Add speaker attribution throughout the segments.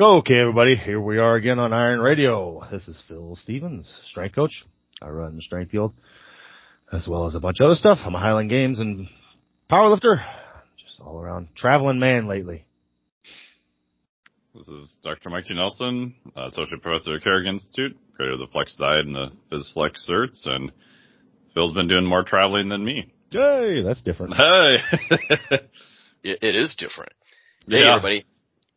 Speaker 1: Okay, everybody, here we are again on Iron Radio. This is Phil Stevens, strength coach. I run StrengthVille as well as a bunch of other stuff. I'm a Highland Games and powerlifter, just all around traveling man lately.
Speaker 2: This is Dr. Mike T. Nelson, uh, Associate Professor at Carrick Institute, creator of the Flex Diet and the PhysFlex certs, and Phil's been doing more traveling than me.
Speaker 1: Hey, that's different.
Speaker 2: Hey!
Speaker 3: It, it is different. Hey
Speaker 2: Yeah.
Speaker 3: everybody.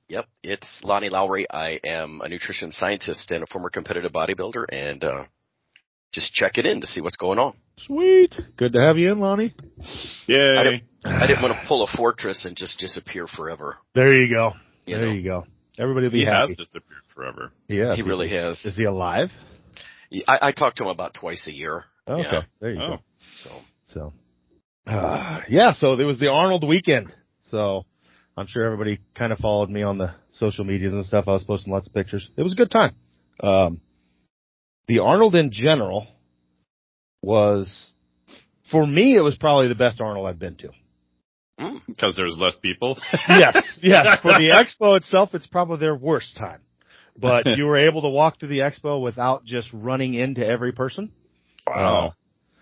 Speaker 3: Yep, it's Lonnie Lowery. I am a nutrition scientist and a former competitive bodybuilder and uh just check it in to see what's going on.
Speaker 1: Sweet. Good to have you in, Lonnie.
Speaker 2: Yay!
Speaker 3: I didn't, I didn't want to pull a fortress and just disappear forever.
Speaker 1: There you go.
Speaker 3: You
Speaker 1: there
Speaker 3: know.
Speaker 1: you go. Everybody will be
Speaker 2: he
Speaker 1: happy.
Speaker 2: has disappeared forever.
Speaker 1: yeah,
Speaker 3: he really has.
Speaker 1: Is he alive?
Speaker 3: I, I talk to him about twice a year.
Speaker 1: Okay,
Speaker 3: Yeah.
Speaker 1: there you
Speaker 2: Oh,
Speaker 1: go.
Speaker 3: So
Speaker 1: So, uh, yeah, so there was the Arnold weekend. So I'm sure everybody kind of followed me on the social medias and stuff. I was posting lots of pictures. It was a good time. Um, the Arnold in general was, for me, it was probably the best Arnold I've been to.
Speaker 3: mm,
Speaker 2: because there's less people.
Speaker 1: Yes, yes. For the expo itself, it's probably their worst time. But you were able to walk through the expo without just running into every person. Uh,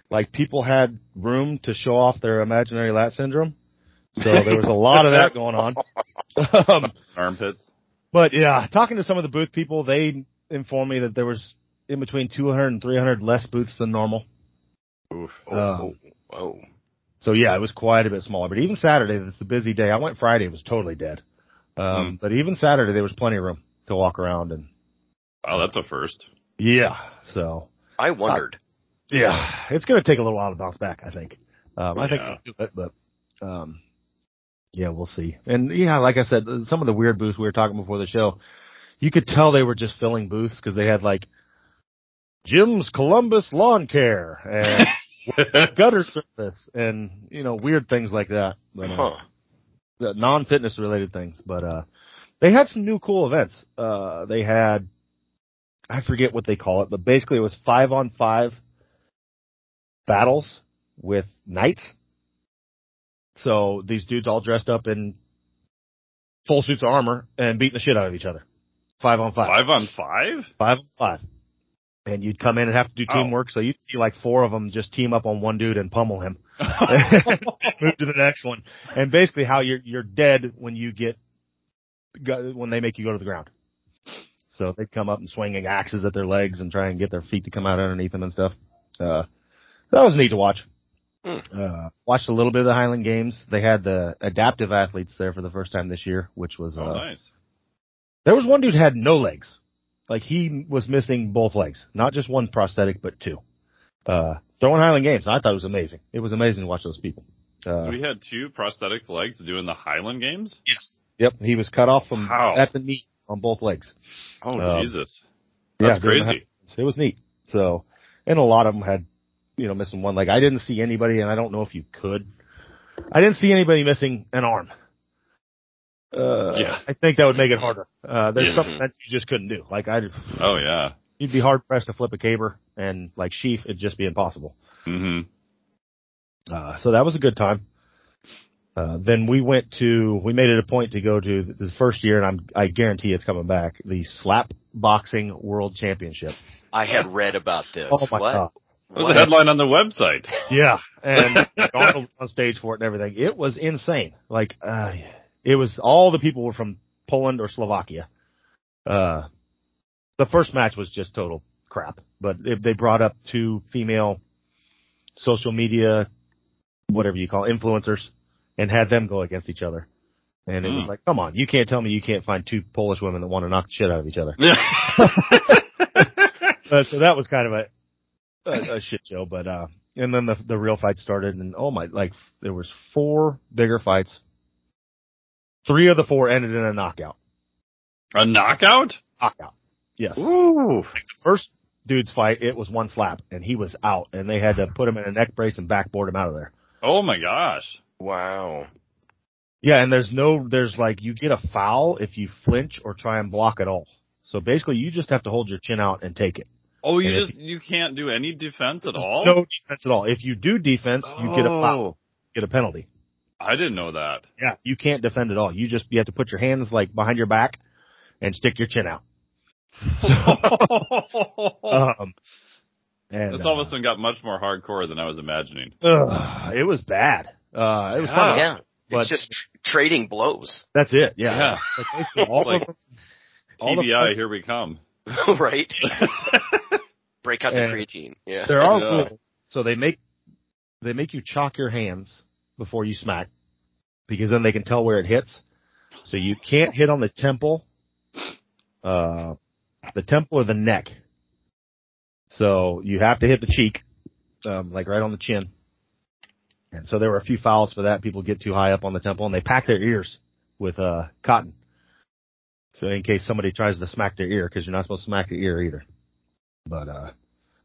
Speaker 1: like people had room to show off their imaginary lat syndrome. So there was a lot of that going on. Um,
Speaker 2: Armpits.
Speaker 1: but yeah, talking to some of the booth people, they informed me that there was in between 200 and 300 less booths than normal.
Speaker 2: Oof.
Speaker 3: oh,
Speaker 1: Um,
Speaker 3: oh, oh.
Speaker 1: So yeah, it was quite a bit smaller. But even Saturday, it's a busy day. I went Friday, it was totally dead. Um, but even Saturday, there was plenty of room to walk around and
Speaker 2: Oh, that's a first.
Speaker 1: yeah. So
Speaker 3: I wondered.
Speaker 1: yeah, it's going to take a little while to bounce back. I think. Um, I think
Speaker 2: Yeah.
Speaker 1: we'll do it, but um, yeah, we'll see. And yeah, like I said, some of the weird booths we were talking before the show, you could tell they were just filling booths because they had like Jim's Columbus Lawn Care and gutter service and you know weird things like that. But, uh,
Speaker 3: Huh.
Speaker 1: the non-fitness related things, but uh they had some new cool events. Uh they had I forget what they call it, but basically it was 5 on 5 battles with knights. So these dudes all dressed up in full suits of armor and beating the shit out of each other. 5 on 5.
Speaker 2: Five on five?
Speaker 1: 5 on 5. And you'd come in and have to do
Speaker 2: Oh.
Speaker 1: teamwork, so you'd see like four of them just team up on one dude and pummel him. move to the next one. And basically how you're, you're dead when you get, when they make you go to the ground. So they'd come up and swinging axes at their legs and try and get their feet to come out underneath them and stuff. Uh, that was neat to watch.
Speaker 3: Hmm.
Speaker 1: Uh, watched a little bit of the Highland Games. They had the adaptive athletes there for the first time this year, which was,
Speaker 2: oh,
Speaker 1: uh,
Speaker 2: nice.
Speaker 1: there was one dude who had no legs. Like he was missing both legs, not just one prosthetic, but two. Uh, throwing Highland Games. I thought it was amazing. It was amazing to watch those people. Uh,
Speaker 2: we had two prosthetic legs doing the Highland Games?
Speaker 1: Yes. Yep. He was cut off from
Speaker 2: Wow.
Speaker 1: at the knee on both legs.
Speaker 2: Oh,
Speaker 1: Um,
Speaker 2: Jesus. That's
Speaker 1: during the
Speaker 2: crazy.
Speaker 1: It was neat. So, and a lot of them had, you know, missing one leg. I didn't see anybody, and I don't know if you could. I didn't see anybody missing an arm. Uh,
Speaker 2: Yeah.
Speaker 1: I think that would make it harder. Uh, there's
Speaker 2: Yeah.
Speaker 1: something that you just couldn't do. Like I,
Speaker 2: Oh, yeah.
Speaker 1: you'd be hard pressed to flip a caber and like sheaf, it'd just be impossible.
Speaker 2: hmm
Speaker 1: Uh, so that was a good time. Uh, then we went to, we made it a point to go to the first year, and I'm, I guarantee it's coming back, the Slap Boxing World Championship.
Speaker 3: I had read about this.
Speaker 1: Oh my
Speaker 3: what?
Speaker 1: god.
Speaker 2: That was a headline on the website.
Speaker 1: Yeah, and Arnold on stage for it and everything. It was insane. Like, uh, it was all the people were from Poland or Slovakia. Uh, the first match was just total crap, but if they brought up two female social media, whatever you call it, influencers, and had them go against each other. And it was
Speaker 2: Hmm.
Speaker 1: like, come on, you can't tell me you can't find two Polish women that want to knock the shit out of each other. Uh, so that was kind of a, a, a shit show, but, uh, and then the, the real fight started and oh my, like there was four bigger fights. Three of the four ended in a knockout.
Speaker 2: a knockout?
Speaker 1: Knockout. Yes.
Speaker 2: Ooh.
Speaker 1: The first dude's fight, it was one slap and he was out and they had to put him in a neck brace and backboard him out of there.
Speaker 2: Oh my gosh.
Speaker 3: Wow.
Speaker 1: Yeah, and there's no, there's like, you get a foul if you flinch or try and block at all. So basically you just have to hold your chin out and take it.
Speaker 2: Oh, you
Speaker 1: And
Speaker 2: just you can't do any defense at all.
Speaker 1: No defense at all. If you do defense, you get a foul,
Speaker 2: Oh,
Speaker 1: get a penalty.
Speaker 2: I didn't know that.
Speaker 1: Yeah, you can't defend at all. You just you have to put your hands like behind your back and stick your chin out. Um, and
Speaker 2: this all of
Speaker 1: uh,
Speaker 2: a sudden got much more hardcore than I was imagining.
Speaker 1: ugh, it was bad. Uh, it was
Speaker 2: Yeah.
Speaker 1: fun.
Speaker 3: yeah.
Speaker 1: But-
Speaker 3: it's just tr- trading blows,
Speaker 1: That's it. Yeah.
Speaker 2: Yeah.
Speaker 1: Like, all
Speaker 2: Like,
Speaker 1: of them, all the
Speaker 2: TBI,
Speaker 1: fun-
Speaker 2: here we come.
Speaker 3: right? Break out the
Speaker 1: And
Speaker 3: creatine. Yeah.
Speaker 1: There are rules. So they make they make you chalk your hands before you smack because then they can tell where it hits. So you can't hit on the temple, uh, the temple or the neck. So you have to hit the cheek, um, like right on the chin. And so there were a few fouls for that. People get too high up on the temple and they pack their ears with, uh, cotton. So in case somebody tries to smack their ear, cause you're not supposed to smack your ear either. But, uh,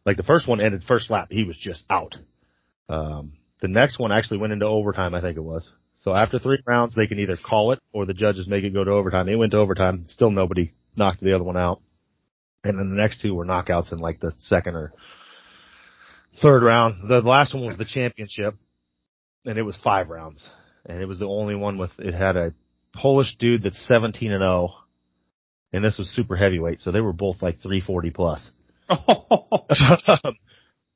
Speaker 1: like the first one ended first lap, he was just out. Um, the next one actually went into overtime, I think it was. So after three rounds, they can either call it or the judges make it go to overtime. They went to overtime. Still nobody knocked the other one out. And then the next two were knockouts in like the second or third round. The last one was the championship and it was five rounds and it was the only one with, it had a Polish dude that's 17 and 0 and this was super heavyweight. So they were both like 340 plus.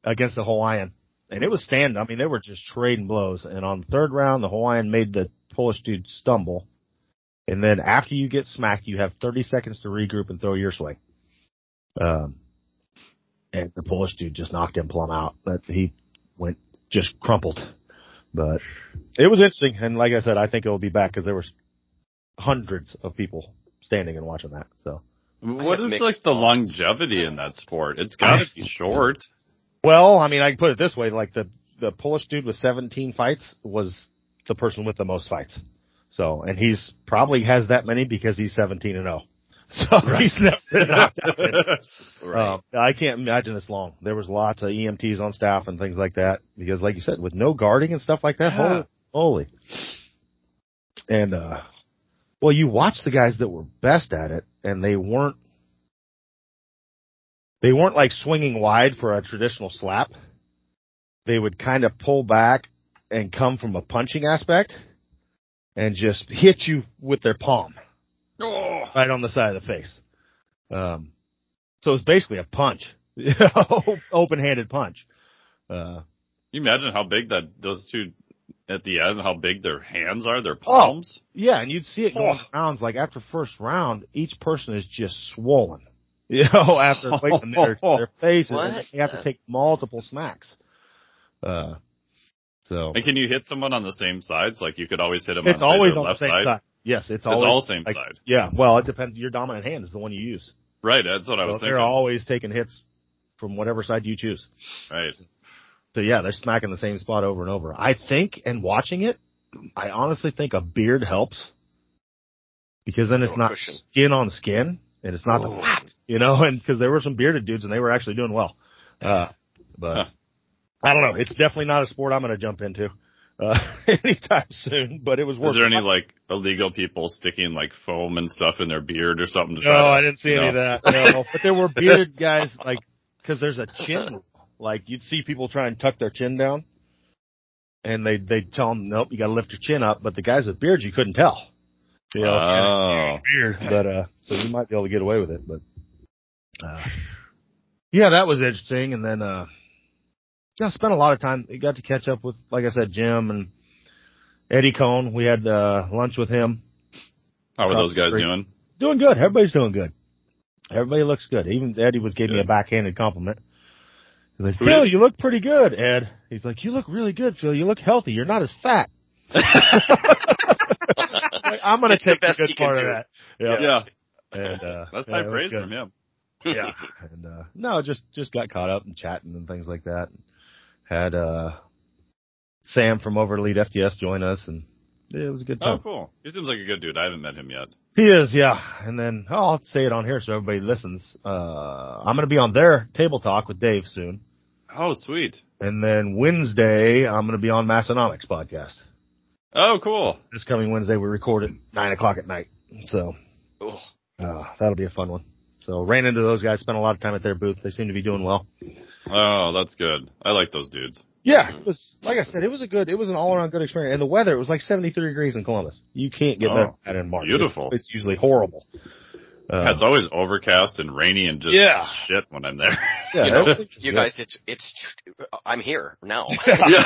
Speaker 1: against the Hawaiian. And it was stand. I mean, they were just trading blows. And on the third round, the Hawaiian made the Polish dude stumble. And then after you get smacked, you have 30 seconds to regroup and throw your swing. Um, and the Polish dude just knocked him plumb out. But he went just crumpled. But it was interesting. And like I said, I think it will be back because there were hundreds of people standing and watching that. So.
Speaker 2: what is
Speaker 3: have
Speaker 2: is
Speaker 3: mixed
Speaker 2: like the longevity in that sport? It's got to be short.
Speaker 1: Well, I mean, I can put it this way: like the the Polish dude with 17 fights was the person with the most fights. So, and he's probably has that many because he's 17 and 0. So he's never knocked.
Speaker 3: Right.
Speaker 1: Um, I can't imagine this long. There was lots of EMTs on staff and things like that because, like you said, with no guarding and stuff like that,
Speaker 2: Yeah.
Speaker 1: holy, holy. And uh, well, you watch the guys that were best at it, and they weren't. They weren't like swinging wide for a traditional slap. They would kind of pull back and come from a punching aspect, and just hit you with their palm
Speaker 2: oh.
Speaker 1: right on the side of the face. Um, so it's basically a punch, open-handed punch. Uh,
Speaker 2: You imagine how big that those two at the end, how big their hands are,
Speaker 1: Oh.
Speaker 2: their palms.
Speaker 1: yeah, and you'd see it going
Speaker 2: Oh.
Speaker 1: rounds. Like after first round, each person is just swollen. You know, after waiting their their faces, and
Speaker 3: What?
Speaker 1: they have to take multiple smacks. Uh, so
Speaker 2: And can you hit someone on the same sides? Like you could always hit them
Speaker 1: it's
Speaker 2: on
Speaker 1: always
Speaker 2: their
Speaker 1: on the
Speaker 2: left
Speaker 1: same
Speaker 2: side.
Speaker 1: side. Yes, it's
Speaker 2: It's all same
Speaker 1: like,
Speaker 2: side.
Speaker 1: Yeah, well, it depends. Your dominant hand is the one you use.
Speaker 2: Right, that's what I was
Speaker 1: So
Speaker 2: thinking.
Speaker 1: they're always taking hits from whatever side you choose.
Speaker 2: right.
Speaker 1: So yeah, they're smacking the same spot over and over. I think, and watching it, I honestly think a beard helps because then it's not
Speaker 3: cushion.
Speaker 1: skin on skin and it's not the whack, you know, and because there were some bearded dudes and they were actually doing well. Uh, but
Speaker 2: Huh.
Speaker 1: I don't know. It's definitely not a sport I'm going to jump into, uh, anytime soon, but it was worth
Speaker 2: Is there any like illegal people sticking like foam and stuff in their beard or something to try
Speaker 1: No,
Speaker 2: to,
Speaker 1: I didn't see any of that. No, but there were bearded guys like because there's a chin. Like you'd see people try and tuck their chin down, and they they tell them, nope, you got to lift your chin up. But the guys with beards, you couldn't tell. You know,
Speaker 2: Oh.
Speaker 1: beard, but uh, so you might be able to get away with it. But uh, yeah, that was interesting. And then uh, yeah, I spent a lot of time. Got to catch up with, like I said, Jim and Eddie Coan. We had uh, lunch with him.
Speaker 2: How are those guys doing?
Speaker 1: Doing good. Everybody's doing good. Everybody looks good. Even Eddie was giving me a backhanded compliment. He's like, Phil, you look pretty good, Ed. He's like, you look really good, Phil. You look healthy. You're not as fat. I'm gonna
Speaker 3: It's the
Speaker 1: take the,
Speaker 3: best
Speaker 1: good part of that. Yeah.
Speaker 2: Yeah,
Speaker 1: And uh
Speaker 2: that's
Speaker 1: yeah,
Speaker 2: high praise from him.
Speaker 1: Yeah. And uh no, just just got caught up and chatting and things like that. Had uh Sam from Over Elite FTS join us and yeah, it was a good time.
Speaker 2: Oh, cool. He seems like a good dude. I haven't met him yet.
Speaker 1: He is, yeah. And then oh, I'll say it on here so everybody listens. Uh I'm gonna be on their table talk with Dave soon.
Speaker 2: Oh, sweet.
Speaker 1: And then Wednesday I'm gonna be on Massenomics podcast.
Speaker 2: Oh, cool.
Speaker 1: This coming Wednesday we record at nine o'clock at night. So uh that'll be a fun one. So ran into those guys, spent a lot of time at their booth. They seem to be doing well.
Speaker 2: Oh, that's good. I like those dudes.
Speaker 1: Yeah, it was like I said, it was a good, it was an all around good experience. And the weather, it was like 73 degrees in Columbus. You can't get
Speaker 2: Oh,
Speaker 1: that in March.
Speaker 2: beautiful.
Speaker 1: It's, it's usually horrible.
Speaker 2: Yeah, it's always overcast and rainy and just
Speaker 1: Yeah.
Speaker 2: shit when I'm there.
Speaker 1: yeah,
Speaker 3: you know, you guys, it's it's. I'm here now,
Speaker 2: yeah.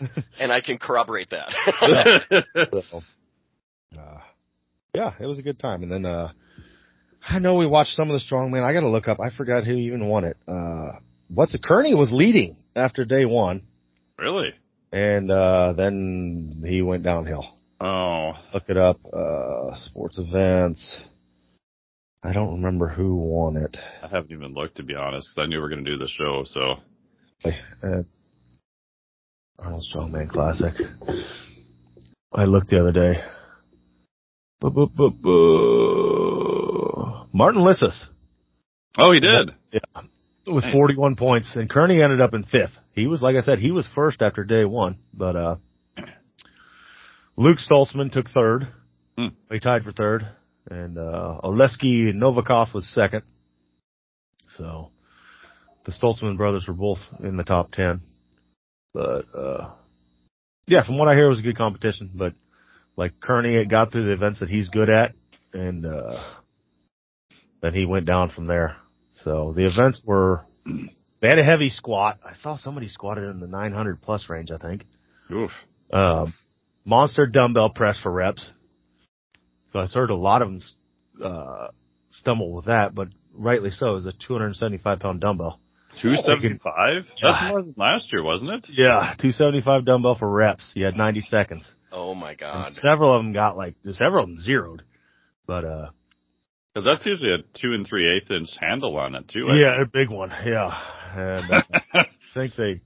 Speaker 3: and I can corroborate that.
Speaker 1: So, uh, yeah, it was a good time. And then, uh, I know we watched some of the strongman. I got to look up. I forgot who even won it. Uh, what's it? Kearney was leading after day one,
Speaker 2: really?
Speaker 1: and uh, then he went downhill.
Speaker 2: Oh,
Speaker 1: Look it up. Uh, sports events. I don't remember who won it.
Speaker 2: I haven't even looked to be honest because I knew we were going to do the show. So
Speaker 1: Uh, Arnold Strongman Classic. I looked the other day. Martin Licis
Speaker 2: oh, he did.
Speaker 1: With
Speaker 2: Nice.
Speaker 1: 41 points, and Kearney ended up in fifth. He was, like I said, he was first after day one, but uh, Luke Stoltman took third.
Speaker 2: Hmm.
Speaker 1: They tied for third, and uh, Oleksii Novikov was second. So the Stoltman brothers were both in the top 10. But uh, yeah, from what I hear, it was a good competition. But like Kearney got through the events that he's good at, and uh, then he went down from there. So the events were they had a heavy squat. I saw somebody squatted in the 900 plus range, I think.
Speaker 2: Oof.
Speaker 1: Um, monster dumbbell press for reps. So I heard a lot of them uh, stumble with that, but rightly so. It was a 275 pound dumbbell.
Speaker 2: Two seventy five. That's more than last year, wasn't it?
Speaker 1: Yeah, 275 dumbbell for reps. You had 90 seconds.
Speaker 3: oh my
Speaker 1: And
Speaker 3: god!
Speaker 1: several of them got like several of them zeroed, but uh,
Speaker 2: Because that's usually a two and three eighth inch handle on it too. I
Speaker 1: yeah, a big one. Yeah, and uh. I think they,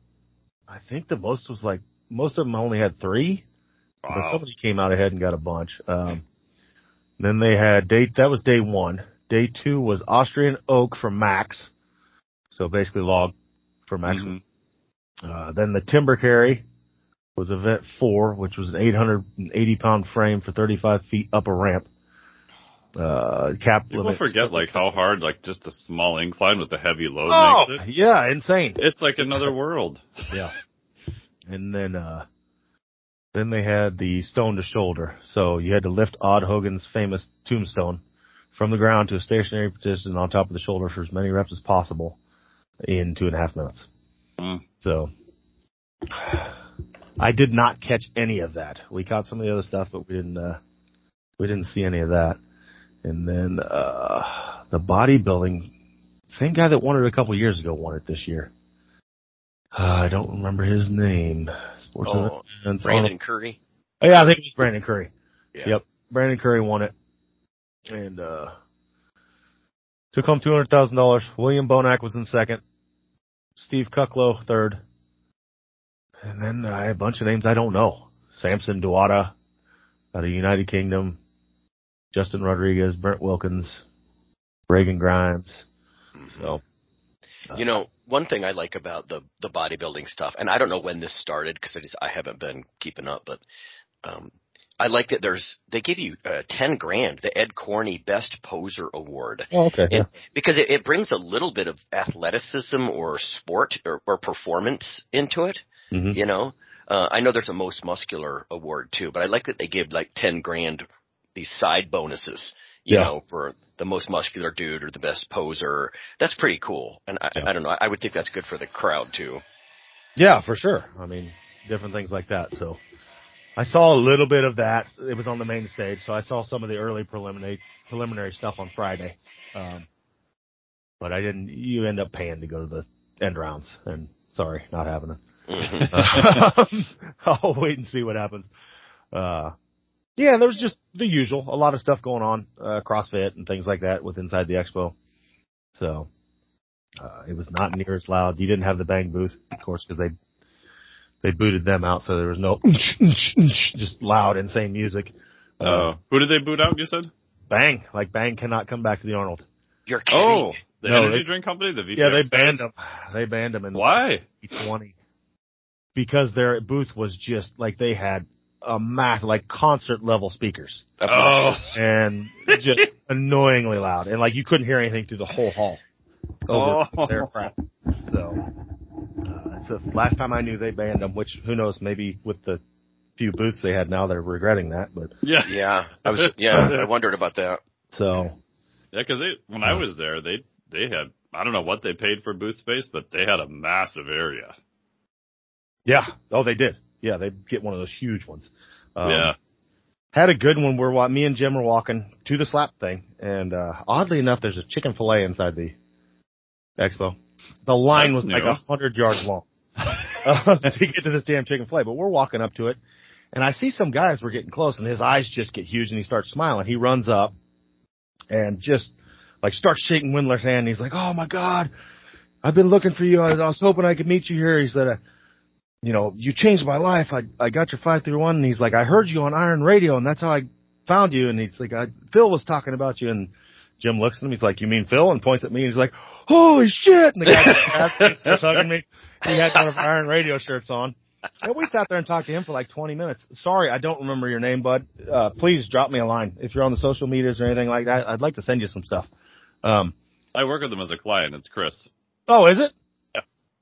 Speaker 1: I think the most was like most of them only had three. But somebody came out ahead and got a bunch. Um, then they had day, that was day one. Day two was Austrian oak from Max. So basically log for Max.
Speaker 2: Mhm.
Speaker 1: Uh, then the timber carry was event four, which was an 880 pound frame for 35 feet up a ramp. Uh, cap
Speaker 2: People
Speaker 1: limit.
Speaker 2: forget like how hard like just a small incline with a heavy load
Speaker 1: Oh,
Speaker 2: makes it.
Speaker 1: yeah, insane.
Speaker 2: It's like another world.
Speaker 1: Yeah. And then, uh, then they had the stone to shoulder. So you had to lift Odd Haugen's famous tombstone from the ground to a stationary position on top of the shoulder for as many reps as possible in two and a half minutes.
Speaker 2: Mm.
Speaker 1: So I did not catch any of that. We caught some of the other stuff, but we didn't, uh, we didn't see any of that. And then, uh, the bodybuilding, same guy that won it a couple years ago won it this year. Uh, I don't remember his name. Sports
Speaker 3: Oh. Brandon Curry.
Speaker 1: Oh, yeah, I think it was Brandon Curry.
Speaker 3: Yeah.
Speaker 1: Yep. Brandon Curry won it. And, uh, took home $200,000. William Bonac was in second. Steve Kuclo third. And then uh, I have a bunch of names I don't know. Samson Dauda out of United Kingdom. Justin Rodriguez, Brent Wilkins, Regan Grimes. So, uh,
Speaker 3: You know, one thing I like about the the bodybuilding stuff, and I don't know when this started because I just I haven't been keeping up, but um, I like that there's they give you uh, ten grand, the Ed Corney Best Poser Award,
Speaker 1: oh, okay.
Speaker 3: and because it, it brings a little bit of athleticism or sport or, or performance into it.
Speaker 1: hmm
Speaker 3: You know, uh, I know there's a most muscular award too, but I like that they give like ten grand these side bonuses. You
Speaker 1: Yeah.
Speaker 3: know, for the most muscular dude or the best poser. That's pretty cool, and I,
Speaker 1: Yeah.
Speaker 3: I don't know. I would think that's good for the crowd too.
Speaker 1: Yeah, for sure. I mean, different things like that. So I saw a little bit of that. It was on the main stage, so I saw some of the early preliminary preliminary stuff on Friday. Um, but I didn't. You end up paying to go to the end rounds, and sorry, not having it.
Speaker 3: Mhm.
Speaker 1: I'll wait and see what happens. Uh, yeah, there was just the usual, a lot of stuff going on, uh, CrossFit and things like that with inside the expo. So, uh, it was not near as loud. You didn't have the bang booth, of course, because they, they booted them out. So there was no just loud, insane music. Uh,
Speaker 2: Uh, who did they boot out? You said?
Speaker 1: bang, like bang cannot come back to the Arnold.
Speaker 3: You're kidding.
Speaker 2: Oh, the
Speaker 1: No,
Speaker 2: energy
Speaker 1: they-
Speaker 2: drink company. The VPX
Speaker 1: Yeah, they
Speaker 2: guys?
Speaker 1: banned them. They banned them in
Speaker 2: Why?
Speaker 1: 20 because their booth was just like they had a mass like concert level speakers
Speaker 3: Obnoxious.
Speaker 1: and just annoyingly loud and like you couldn't hear anything through the whole hall over
Speaker 2: Oh.
Speaker 1: their crap. So, uh, so last time I knew they banned them, which who knows, maybe with the few booths they had now they're regretting that, but
Speaker 2: Yeah.
Speaker 3: Yeah, I was. Yeah, I wondered about that.
Speaker 1: So
Speaker 2: Yeah, because they when I was there, they they had I don't know what they paid for booth space, but they had a massive area.
Speaker 1: yeah, oh they did. Yeah, they get one of those huge ones. Um,
Speaker 2: yeah.
Speaker 1: Had a good one where me and Jim were walking to the slap thing, and uh oddly enough, there's a Chick-fil-A inside the expo. The line
Speaker 2: That's
Speaker 1: was like
Speaker 2: new.
Speaker 1: a hundred yards long uh, to get to this damn Chick-fil-A. But we're walking up to it, and I see some guys. We're getting close, and his eyes just get huge, and he starts smiling. He runs up and just like starts shaking Wendler's hand. And he's like, "Oh my god, I've been looking for you. I, I was hoping I could meet you here." He said. You know, you changed my life. I I got your five through one, and he's like, I heard you on Iron Radio, and that's how I found you. And he's like, I, Phil was talking about you, and Jim looks at him. He's like, You mean Phil? And points at me. And he's like, Holy shit! And the guy starts hugging me. He had one of our Iron Radio shirts on. And we sat there and talked to him for like 20 minutes. Sorry, I don't remember your name, bud. Uh, please drop me a line if you're on the social medias or anything like that. I'd like to send you some stuff. Um,
Speaker 2: I work with him as a client. It's Chris.
Speaker 1: oh, is it?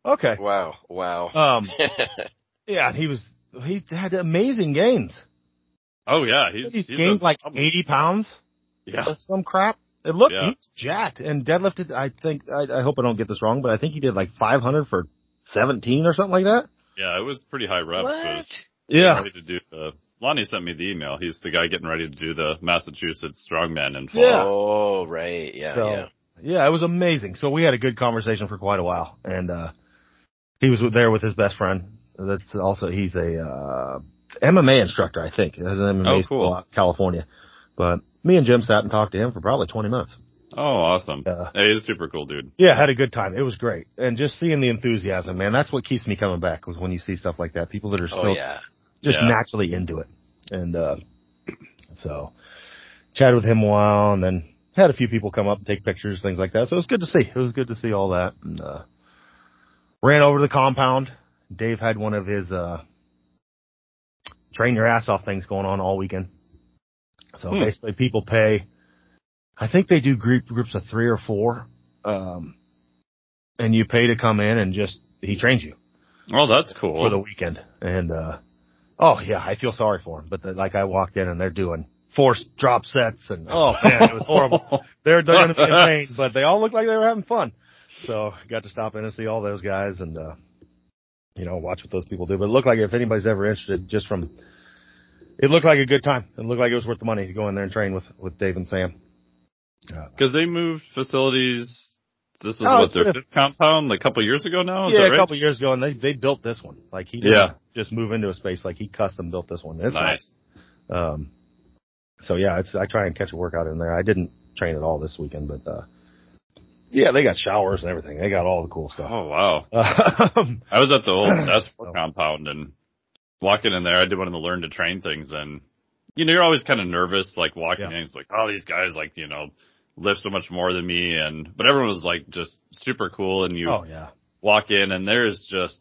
Speaker 2: Yeah.
Speaker 1: Okay.
Speaker 3: wow, wow.
Speaker 1: Um, yeah, he was. He had amazing gains.
Speaker 2: Oh yeah, he's
Speaker 1: He's,
Speaker 2: he's
Speaker 1: gained
Speaker 2: a-
Speaker 1: like 80 pounds
Speaker 2: Yeah.
Speaker 1: some crap. It looked
Speaker 2: Yeah.
Speaker 1: he's jacked and deadlifted. I think I, I hope I don't get this wrong, but I think he did like 500 for 17 or something like that.
Speaker 2: Yeah, it was pretty high reps. It
Speaker 3: what?
Speaker 2: was
Speaker 1: Yeah,
Speaker 2: to do the. Lonnie sent me the email. He's the guy getting ready to do the Massachusetts Strongman in fall.
Speaker 1: Yeah.
Speaker 3: Oh, right. Yeah,
Speaker 1: So,
Speaker 3: yeah.
Speaker 1: yeah, it was amazing. So we had a good conversation for quite a while, and uh he was there with his best friend. That's also he's a uh MMA instructor, I think. Has an MMA
Speaker 2: Oh, cool.
Speaker 1: out in California. But me and Jim sat and talked to him for probably 20 minutes.
Speaker 2: Oh, awesome.
Speaker 1: Uh,
Speaker 2: hey, he's a super cool dude.
Speaker 1: Yeah, had a good time. It was great. And just seeing the enthusiasm, man, that's what keeps me coming back was when you see stuff like that. People that are
Speaker 3: Oh, yeah.
Speaker 1: just
Speaker 2: Yeah.
Speaker 1: naturally into it. And uh so chatted with him a while and then had a few people come up and take pictures, things like that. So it was good to see. It was good to see all that. And uh ran over to the compound. Dave had one of his uh train your ass off things going on all weekend. So
Speaker 2: Hmm.
Speaker 1: basically people pay I think they do group groups of three or four. Um and you pay to come in and just he trains you
Speaker 2: Oh, that's cool.
Speaker 1: for the weekend. And uh oh yeah, I feel sorry for him, But the, like I walked in and they're doing forced drop sets and oh man, it was horrible. They're they're gonna be in pain, but they all look like they were having fun. So got to stop in and see all those guys and uh you know, watch what those people do. But it looked like if anybody's ever interested just from it looked like a good time. It looked like it was worth the money to go in there and train with with Dave and Sam.
Speaker 2: Because they moved facilities. This is
Speaker 1: Oh,
Speaker 2: what
Speaker 1: it's
Speaker 2: their
Speaker 1: a-
Speaker 2: fifth compound, like a couple years ago now. Is
Speaker 1: yeah,
Speaker 2: that
Speaker 1: a
Speaker 2: right?
Speaker 1: couple years ago, and they they built this one. Like he didn't
Speaker 2: Yeah.
Speaker 1: just move into a space. Like he custom built this one. It's
Speaker 2: nice.
Speaker 1: Um, so yeah, it's, I try and catch a workout in there. I didn't train at all this weekend, but, uh, yeah, they got showers and everything. They got all the cool stuff.
Speaker 2: Oh wow.
Speaker 1: Um,
Speaker 2: I was at the old S4 compound and walking in there, I did one of the learn to train things and you know, you're always kind of nervous, like walking
Speaker 1: Yeah.
Speaker 2: in, it's like, oh, these guys like, you know, lift so much more than me and, but everyone was like just super cool and you
Speaker 1: oh yeah.
Speaker 2: walk in and there's just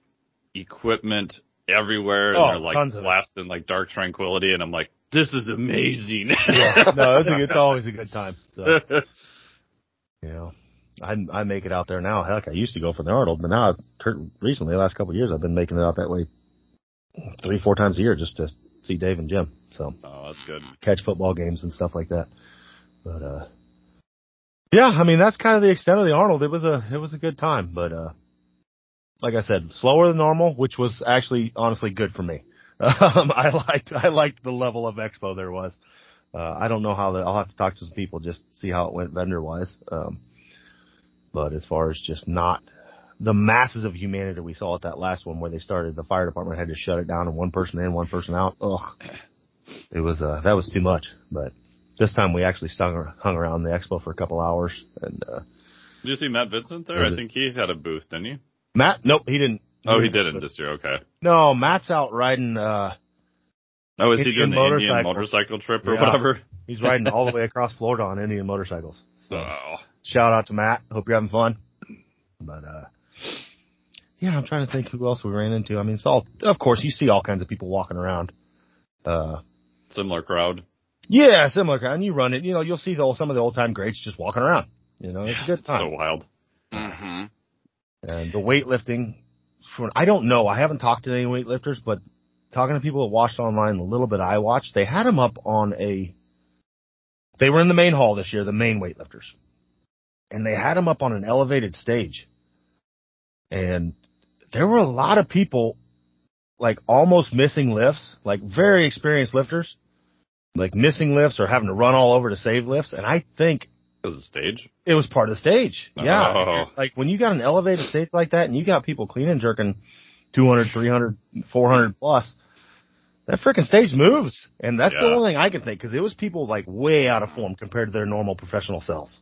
Speaker 2: equipment everywhere and
Speaker 1: Oh,
Speaker 2: they're like
Speaker 1: tons of it.
Speaker 2: blasting like dark tranquility and I'm like, this is amazing.
Speaker 1: yeah. No, it's, a, it's always a good time. So, know, I, I make it out there now. Heck, I used to go for the Arnold, but now recently, the last couple of years, I've been making it out that way three, four times a year just to see Dave and Jim. So
Speaker 2: oh, that's good.
Speaker 1: catch football games and stuff like that. But uh yeah, I mean that's kind of the extent of the Arnold. It was a it was a good time, but uh like I said, slower than normal, which was actually honestly good for me. Um I liked I liked the level of expo there was. Uh I don't know how the I'll have to talk to some people just to see how it went vendor wise. Um but as far as just not the masses of humanity we saw at that last one where they started the fire department had to shut it down and one person in, one person out. Ugh it was uh that was too much. But this time we actually stung, hung around the expo for a couple hours. And uh
Speaker 2: Did you see Matt Vincent there? I think he had a booth, didn't he?
Speaker 1: Matt, nope, he didn't.
Speaker 2: Oh, he didn't this year. Okay.
Speaker 1: No, Matt's out riding. uh
Speaker 2: Oh, is he doing the Indian
Speaker 1: motorcycle.
Speaker 2: motorcycle trip or
Speaker 1: Yeah.
Speaker 2: whatever?
Speaker 1: He's riding all the way across Florida on Indian motorcycles. So
Speaker 2: Oh,
Speaker 1: shout out to Matt. Hope you're having fun. But uh yeah, I'm trying to think who else we ran into. I mean, it's all of course you see all kinds of people walking around. Uh
Speaker 2: similar crowd.
Speaker 1: yeah, similar kind. You run it, you know, you'll see the, old- some of the old time greats just walking around. You know, it's a good time.
Speaker 2: So wild.
Speaker 3: hmm
Speaker 1: And the weightlifting, for, I don't know. I haven't talked to any weightlifters, but talking to people that watched online, a little bit I watched, they had them up on a they were in the main hall this year, the main weightlifters, and they had them up on an elevated stage, and there were a lot of people like almost missing lifts, like very experienced lifters, like missing lifts or having to run all over to save lifts. And I think
Speaker 2: it was a stage.
Speaker 1: it was part of the stage. Yeah.
Speaker 2: Oh.
Speaker 1: Like when you got an elevated stage like that and you got people cleaning, jerking 200, 300, 400 plus, that freaking stage moves. And that's the only thing I can think because it was people like way out of form compared to their normal professional selves.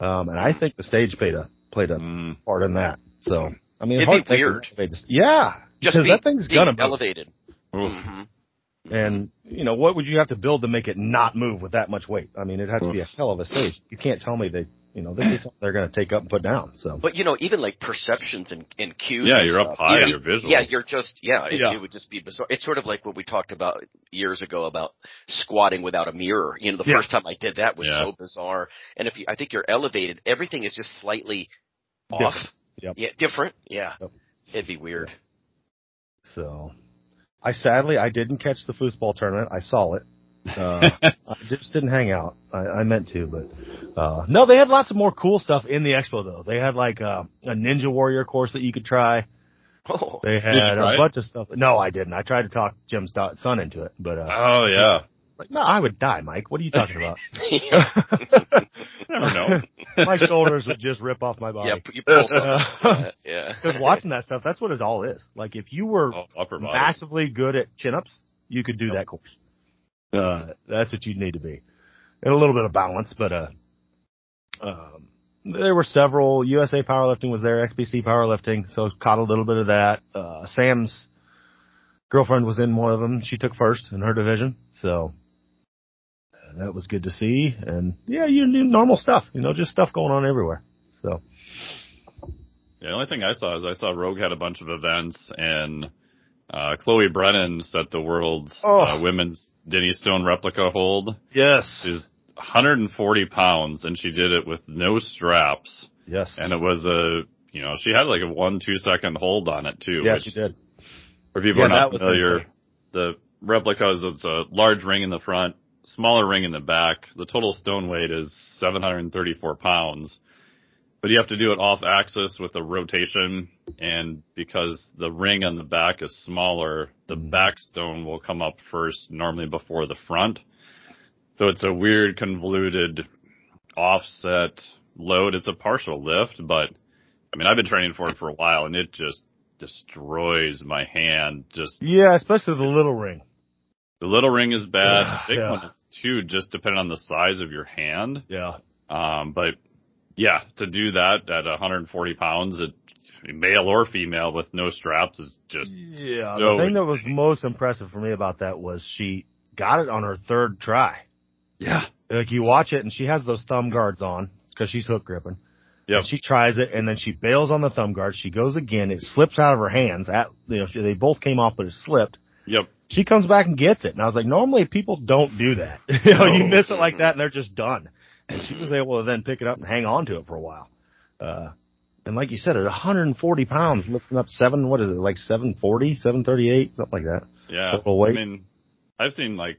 Speaker 1: Um, and I think the stage played a, played a
Speaker 2: Mm.
Speaker 1: part in that. So, I mean,
Speaker 3: It'd be
Speaker 1: to think of
Speaker 3: weird.
Speaker 1: elevated- Yeah.
Speaker 3: Just
Speaker 1: because
Speaker 3: be,
Speaker 1: that thing's gonna move.
Speaker 3: elevated.
Speaker 2: Oof.
Speaker 3: hmm
Speaker 1: And, you know, what would you have to build to make it not move with that much weight? I mean, it'd have to be a hell of a stage. You can't tell me they, you know, this is something they're going to take up and put down. So,
Speaker 3: But you know, even like perceptions and, and cues.
Speaker 2: Yeah,
Speaker 3: and
Speaker 2: you're up high,
Speaker 3: you know,
Speaker 2: you're visual.
Speaker 3: Yeah, you're just yeah, it,
Speaker 1: Yeah.
Speaker 3: it would just be bizarre. It's sort of like what we talked about years ago about squatting without a mirror. You know, the
Speaker 1: Yeah.
Speaker 3: first time I did that was
Speaker 2: Yeah.
Speaker 3: so bizarre. And if you, I think you're elevated, everything is just slightly
Speaker 1: Different.
Speaker 3: off.
Speaker 1: Yep.
Speaker 3: Yeah, different. Yeah,
Speaker 1: Yep.
Speaker 3: it'd be weird.
Speaker 1: so I sadly, I didn't catch the foosball tournament. I saw it. Uh, I just didn't hang out. I, I meant to, but, uh, no, they had lots of more cool stuff in the expo though. They had like, uh, a ninja warrior course that you could try.
Speaker 3: Oh,
Speaker 1: They had a
Speaker 2: it?
Speaker 1: bunch of stuff. No, I didn't. I tried to talk Jim's son into it, but, uh,
Speaker 2: Oh yeah.
Speaker 1: like, no, I would die, Mike. What are you talking about?
Speaker 2: Never know.
Speaker 1: my shoulders would just rip off my body.
Speaker 3: yeah, you pull something. yeah, yeah.
Speaker 1: Because watching that stuff, that's what it all is. Like if you were
Speaker 2: Oh,
Speaker 1: massively good at chin ups, you could do that course. Uh, that's what you need to be. And a little bit of balance, but, uh, um, there were several. USA Powerlifting was there, XBC Powerlifting, so caught a little bit of that. Uh, Sam's girlfriend was in one of them. She took first in her division, so uh, that was good to see. And yeah, you knew normal stuff, you know, just stuff going on everywhere. So
Speaker 2: Yeah, the only thing I saw is I saw Rogue had a bunch of events and uh Chloe Brennan set the world's
Speaker 1: Oh.
Speaker 2: uh, women's Dinnie Stone replica hold.
Speaker 1: yes,
Speaker 2: She's 140 pounds and she did it with no straps.
Speaker 1: yes,
Speaker 2: And it was a, you know, she had like a one, two second hold on it too.
Speaker 1: yeah,
Speaker 2: which,
Speaker 1: she did.
Speaker 2: For people
Speaker 1: Yeah,
Speaker 2: not familiar, the replica is it's a large ring in the front, smaller ring in the back. The total stone weight is 734 pounds. But you have to do it off axis with a rotation and because the ring on the back is smaller, the
Speaker 1: Mm-hmm.
Speaker 2: back stone will come up first normally before the front. So it's a weird convoluted offset load. It's a partial lift, but I mean, I've been training for it for a while and it just destroys my hand. Just
Speaker 1: Yeah, especially the little ring.
Speaker 2: the little ring is bad. The big
Speaker 1: Yeah.
Speaker 2: one is too, just depending on the size of your hand.
Speaker 1: Yeah.
Speaker 2: Um, but yeah, to do that at 140 pounds, it, male or female with no straps is just
Speaker 1: Yeah.
Speaker 2: so
Speaker 1: the thing that was most impressive for me about that was she got it on her third try.
Speaker 2: yeah,
Speaker 1: Like you watch it and she has those thumb guards on because she's hook gripping. Yeah, she tries it and then she bails on the thumb guard. She goes again. It slips out of her hands. At you know, she, they both came off, but it slipped.
Speaker 2: yep,
Speaker 1: She comes back and gets it. And I was like, normally people don't do that. you know, you miss it like that and they're just done. And she was able to then pick it up and hang on to it for a while. Uh, and like you said, at 140 pounds, lifting up seven, what is it, like 740, 738, something like that.
Speaker 2: yeah.
Speaker 1: Total weight.
Speaker 2: I mean, I've seen like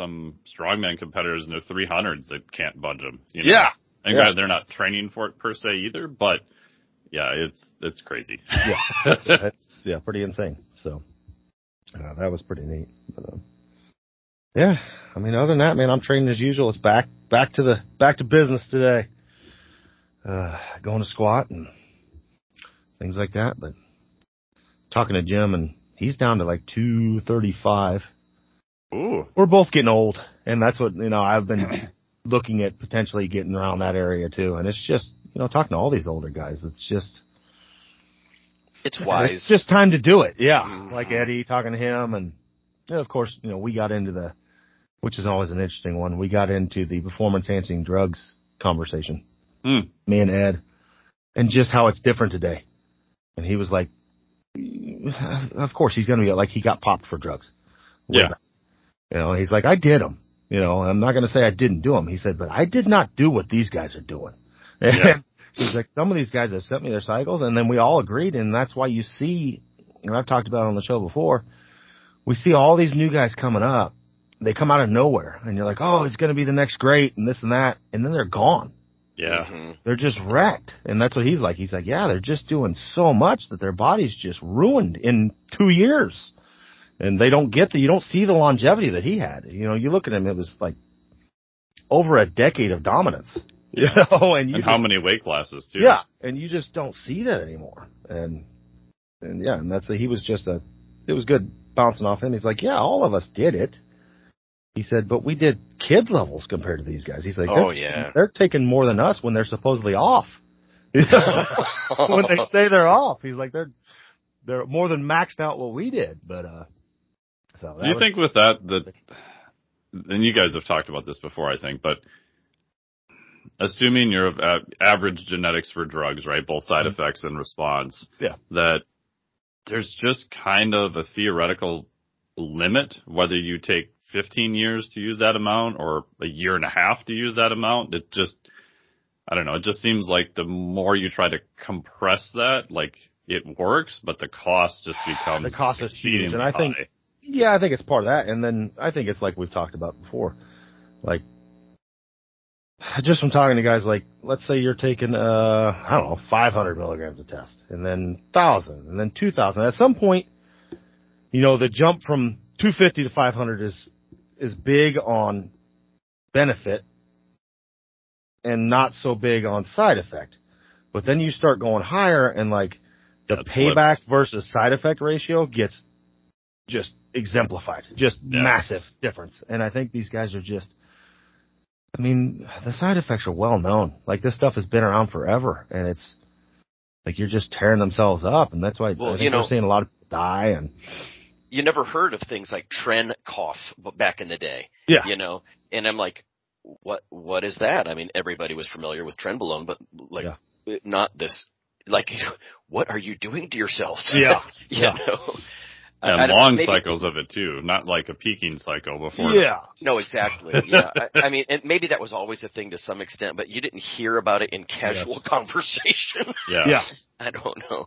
Speaker 2: some strongman competitors in their 300s that can't budge them. You know?
Speaker 1: Yeah.
Speaker 2: And
Speaker 1: Yeah.
Speaker 2: granted, they're not training for it per se either, but yeah, it's it's crazy.
Speaker 1: Yeah. That's, yeah, pretty insane. So, uh, that was pretty neat. But, um, yeah, I mean, other than that, man, I'm training as usual. It's back, back to the, back to business today. Uh, going to squat and things like that, but talking to Jim and he's down to like 235.
Speaker 2: Ooh,
Speaker 1: We're both getting old and that's what, you know, I've been looking at potentially getting around that area too. And it's just, you know, talking to all these older guys, it's just,
Speaker 3: It's wise.
Speaker 1: it's just time to do it. Yeah.
Speaker 3: Mhm.
Speaker 1: Like Eddie talking to him and, know, of course, you know, we got into the, which is always an interesting one. We got into the performance enhancing drugs conversation.
Speaker 2: Hmm.
Speaker 1: Me and Ed and just how it's different today. And he was like, of course he's going to be like, he got popped for drugs.
Speaker 2: Yeah.
Speaker 1: back. You know, he's like, I did them. You know, I'm not going to say I didn't do them. He said, but I did not do what these guys are doing.
Speaker 2: Yeah.
Speaker 1: He's like, some of these guys have sent me their cycles and then we all agreed. And that's why you see, and I've talked about it on the show before, we see all these new guys coming up they come out of nowhere and you're like, oh, it's going to be the next great and this and that. And then they're gone.
Speaker 2: Yeah.
Speaker 3: Mhm.
Speaker 1: They're just wrecked. And that's what he's like. He's like, yeah, they're just doing so much that their body's just ruined in two years. And they don't get the, you don't see the longevity that he had. You know, you look at him, it was like over a decade of dominance. You know, and you
Speaker 2: And
Speaker 1: just-
Speaker 2: how many weight classes too?
Speaker 1: yeah, and you just don't see that anymore. And and yeah, and that's a, he was just a. It was good bouncing off him. He's like, yeah, all of us did it. He said, but we did kid levels compared to these guys. He's like,
Speaker 3: Oh,
Speaker 1: they're,
Speaker 3: yeah.
Speaker 1: they're taking more than us when they're supposedly off. When they say they're off, he's like, they're they're more than maxed out what we did. But uh, so that
Speaker 2: Do you
Speaker 1: was-
Speaker 2: think with that that, and you guys have talked about this before, I think, but assuming you're of a- average genetics for drugs, right, both side
Speaker 1: Mhm.
Speaker 2: effects and response,
Speaker 1: Yeah.
Speaker 2: that there's just kind of a theoretical limit whether you take 15 years to use that amount or a year and a half to use that amount. It just, I don't know, it just seems like the more you try to compress that, like it works, but the cost just becomes
Speaker 1: The cost is huge, and I think- Yeah, I think it's part of that. And then I think it's like we've talked about before. Like, just from talking to guys like, let's say you're taking, uh, I don't know, 500 milligrams of test and then 1000 and then 2000. At some point, you know, the jump from 250 to 500 is, is big on benefit and not so big on side effect. But then you start going higher and like the
Speaker 2: Yeah,
Speaker 1: payback
Speaker 2: flips.
Speaker 1: versus side effect ratio gets just exemplified, just
Speaker 2: Yeah.
Speaker 1: massive difference. And I think these guys are just, I mean, the side effects are well known. Like this stuff has been around forever and it's like you're just tearing themselves up. And that's why
Speaker 3: Well,
Speaker 1: I think
Speaker 3: you know-
Speaker 1: we're seeing a lot of die and
Speaker 3: you never heard of things like tren cough b- back in the day.
Speaker 1: yeah,
Speaker 3: You know, and I'm like, what what is that? I mean, everybody was familiar with trenbolone, but like
Speaker 1: Yeah.
Speaker 3: not this. Like, what are you doing to yourselves?
Speaker 1: Yeah.
Speaker 3: you
Speaker 1: Yeah.
Speaker 3: know. I- I
Speaker 2: And
Speaker 3: don't-
Speaker 2: long
Speaker 3: maybe-
Speaker 2: cycles of it too, not like a peaking cycle before.
Speaker 1: yeah,
Speaker 3: No, exactly. Yeah, I, I mean, and maybe that was always a thing to some extent, but you didn't hear about it in casual conversation.
Speaker 2: Yeah.
Speaker 1: yeah.
Speaker 3: I don't know.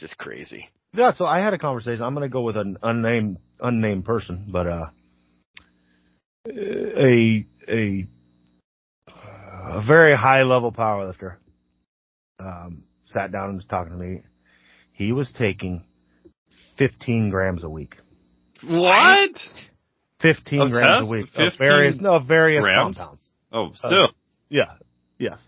Speaker 3: Just crazy.
Speaker 1: Yeah, so I had a conversation. I'm going to go with an unnamed unnamed person, but uh, a a a very high level powerlifter um, sat down and was talking to me. He was taking 15 grams a week.
Speaker 2: What?
Speaker 1: 15
Speaker 2: Of
Speaker 1: grams
Speaker 2: test?
Speaker 1: a week.
Speaker 2: 15
Speaker 1: of various no of various
Speaker 2: grams?
Speaker 1: compounds.
Speaker 2: Oh, still.
Speaker 1: Yeah. Yes.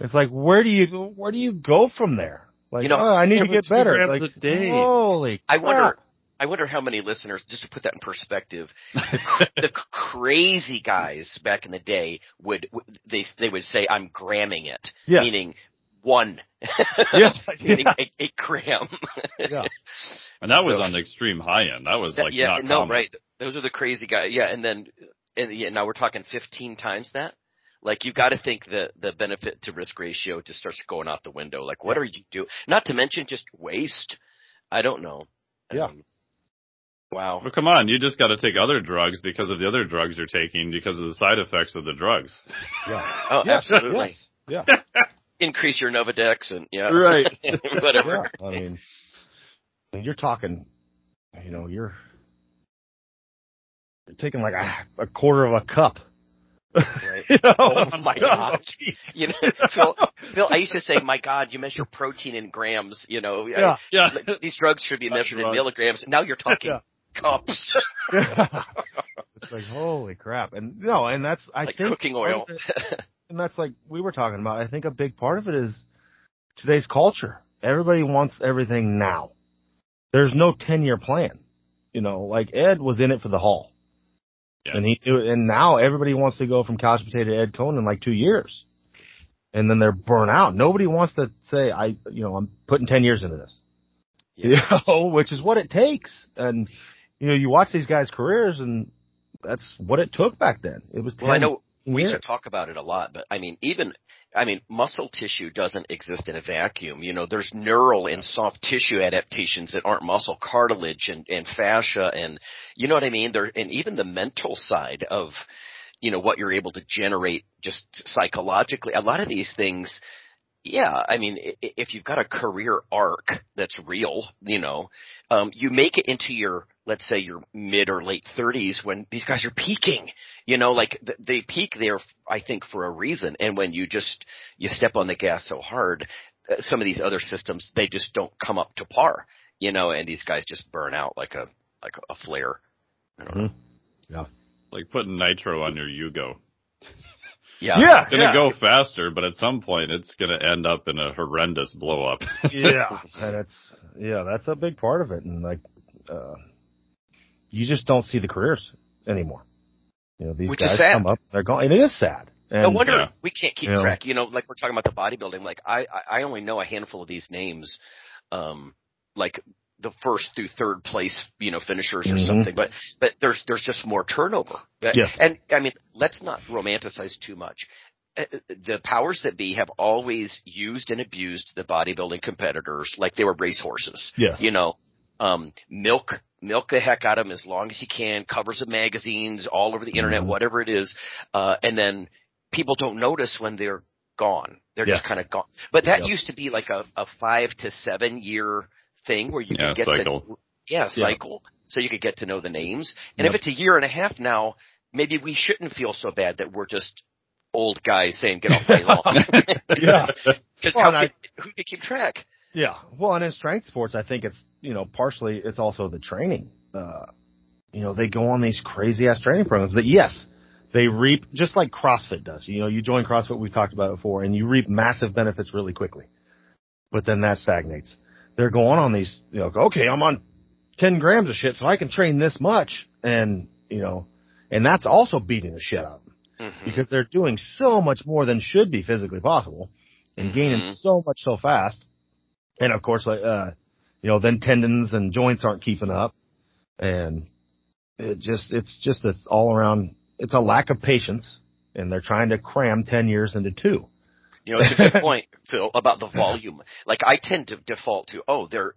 Speaker 1: It's like where do you where do you go from there? Like
Speaker 3: You know,
Speaker 1: oh, I need to get better. Like
Speaker 2: a day.
Speaker 1: holy
Speaker 3: I wonder. I wonder how many listeners, just to put that in perspective, the crazy guys back in the day would they they would say I'm gramming it,
Speaker 1: Yes.
Speaker 3: meaning one,
Speaker 1: Yes.
Speaker 3: meaning
Speaker 1: Yes.
Speaker 3: a, a gram.
Speaker 1: Yeah.
Speaker 2: And that was
Speaker 3: So-
Speaker 2: on the extreme high end. That was
Speaker 3: That-
Speaker 2: like
Speaker 3: yeah,
Speaker 2: not
Speaker 3: no,
Speaker 2: common.
Speaker 3: right. Those are the crazy guys. Yeah, and then and yeah, now we're talking 15 times that. Like you've got to think the the benefit to risk ratio just starts going out the window. Like what
Speaker 1: Yeah.
Speaker 3: are you doing? Not to mention just waste. I don't know.
Speaker 1: Yeah.
Speaker 3: Um, wow.
Speaker 2: Well, come on. You just got to take other drugs because of the other drugs you're taking because of the side effects of the drugs.
Speaker 1: Yeah.
Speaker 3: Oh,
Speaker 1: Yes,
Speaker 3: absolutely.
Speaker 1: yes, Yeah.
Speaker 3: Increase your Nolvadex and yeah,
Speaker 1: Right.
Speaker 3: whatever.
Speaker 1: Yeah. I mean, I mean, you're talking, you know, you're you're taking like a, a quarter of a cup.
Speaker 3: Right.
Speaker 1: You know?
Speaker 3: Oh my God. You know, Phil, Phil, I used to say, my God, you measure protein in grams. You know,
Speaker 1: Yeah.
Speaker 2: Yeah.
Speaker 3: Like, these drugs should be measured in milligrams. Now you're talking
Speaker 1: Yeah.
Speaker 3: cups,
Speaker 1: it's like holy crap, and no, and that's I
Speaker 3: like
Speaker 1: think
Speaker 3: cooking oil.
Speaker 1: it- and that's like we were talking about. I think a big part of it is today's culture. Everybody wants everything now. There's no ten year plan. You know, like Ed was in it for the haul.
Speaker 2: Yeah.
Speaker 1: And he knew it, and now everybody wants to go from couch potato to Ed Coan in like two years. And then they're burnt out. Nobody wants to say, I, you know, I'm putting 10 years into this.
Speaker 3: Yeah.
Speaker 1: You know, which is what it takes. And, you know, you watch these guys' careers and that's what it took back then. It was 10
Speaker 3: Well, I know we
Speaker 1: years.
Speaker 3: to talk about it a lot, but I mean, even, I mean, muscle tissue doesn't exist in a vacuum. You know, there's neural and soft tissue adaptations that aren't muscle cartilage and, and fascia and, you know what I mean? There, and even the mental side of, you know, what you're able to generate just psychologically. A lot of these things, Yeah, I mean, if you've got a career arc that's real, you know, um, you make it into your, let's say your mid or late thirties when these guys are peaking, you know, like they peak there, I think for a reason. And when you just, you step on the gas so hard, uh, some of these other systems, they just don't come up to par, you know, and these guys just burn out like a, like a flare. I don't know.
Speaker 1: Mm-hmm. Yeah.
Speaker 2: Like putting nitro on your Yugo.
Speaker 3: Yeah.
Speaker 1: Yeah.
Speaker 2: It's gonna
Speaker 1: yeah.
Speaker 2: go faster, but at some point it's gonna end up in a horrendous blow up.
Speaker 1: yeah, and it's yeah, that's a big part of it, and like, uh, you just don't see the careers anymore. You know, these
Speaker 3: Which
Speaker 1: guys come up, they're gone, and it is sad. And,
Speaker 3: No wonder
Speaker 2: Yeah.
Speaker 3: we can't keep
Speaker 1: You know.
Speaker 3: track. You know, like we're talking about the bodybuilding. Like I, I I only know a handful of these names, um, like the first through third place, you know, finishers or
Speaker 1: Mhm.
Speaker 3: something. But but there's there's just more turnover.
Speaker 1: Yes.
Speaker 3: And I mean, let's not romanticize too much. Uh, The powers that be have always used and abused the bodybuilding competitors like they were racehorses.
Speaker 1: Yes.
Speaker 3: You know, um, milk milk the heck out of them as long as you can. Covers of magazines all over the internet,
Speaker 1: Mhm.
Speaker 3: whatever it is, uh, and then people don't notice when they're gone. They're just kind of gone. But that used to be like a, a five to seven year thing where you
Speaker 2: Yeah,
Speaker 3: could get
Speaker 2: cycle.
Speaker 3: to yeah
Speaker 1: Yeah.
Speaker 3: cycle, so you could get to know the names. And
Speaker 1: Yep.
Speaker 3: if it's a year and a half now, maybe we shouldn't feel so bad that we're just old guys saying get off my lawn.
Speaker 1: Yeah.
Speaker 3: Because
Speaker 1: Well,
Speaker 3: how
Speaker 1: and I-
Speaker 3: who can keep track?
Speaker 1: Yeah. Well, and in strength sports, I think it's, you know, partially it's also the training. Uh, you know, they go on these crazy ass training programs that yes, they reap just like CrossFit does. You know, you join CrossFit, we've talked about it before, and you reap massive benefits really quickly. But then that stagnates. They're going on these, you know, okay, I'm on 10 grams of shit, so I can train this much. And, you know, and that's also beating the shit out of them
Speaker 3: Mhm.
Speaker 1: because they're doing so much more than should be physically possible and gaining
Speaker 3: Mhm.
Speaker 1: so much so fast. And of course, like, uh, you know, then tendons and joints aren't keeping up and it just, it's just, it's all around, it's a lack of patience and they're trying to cram 10 years into two.
Speaker 3: You know, it's a good point, Phil, about the volume. Like I tend to default to, oh, they're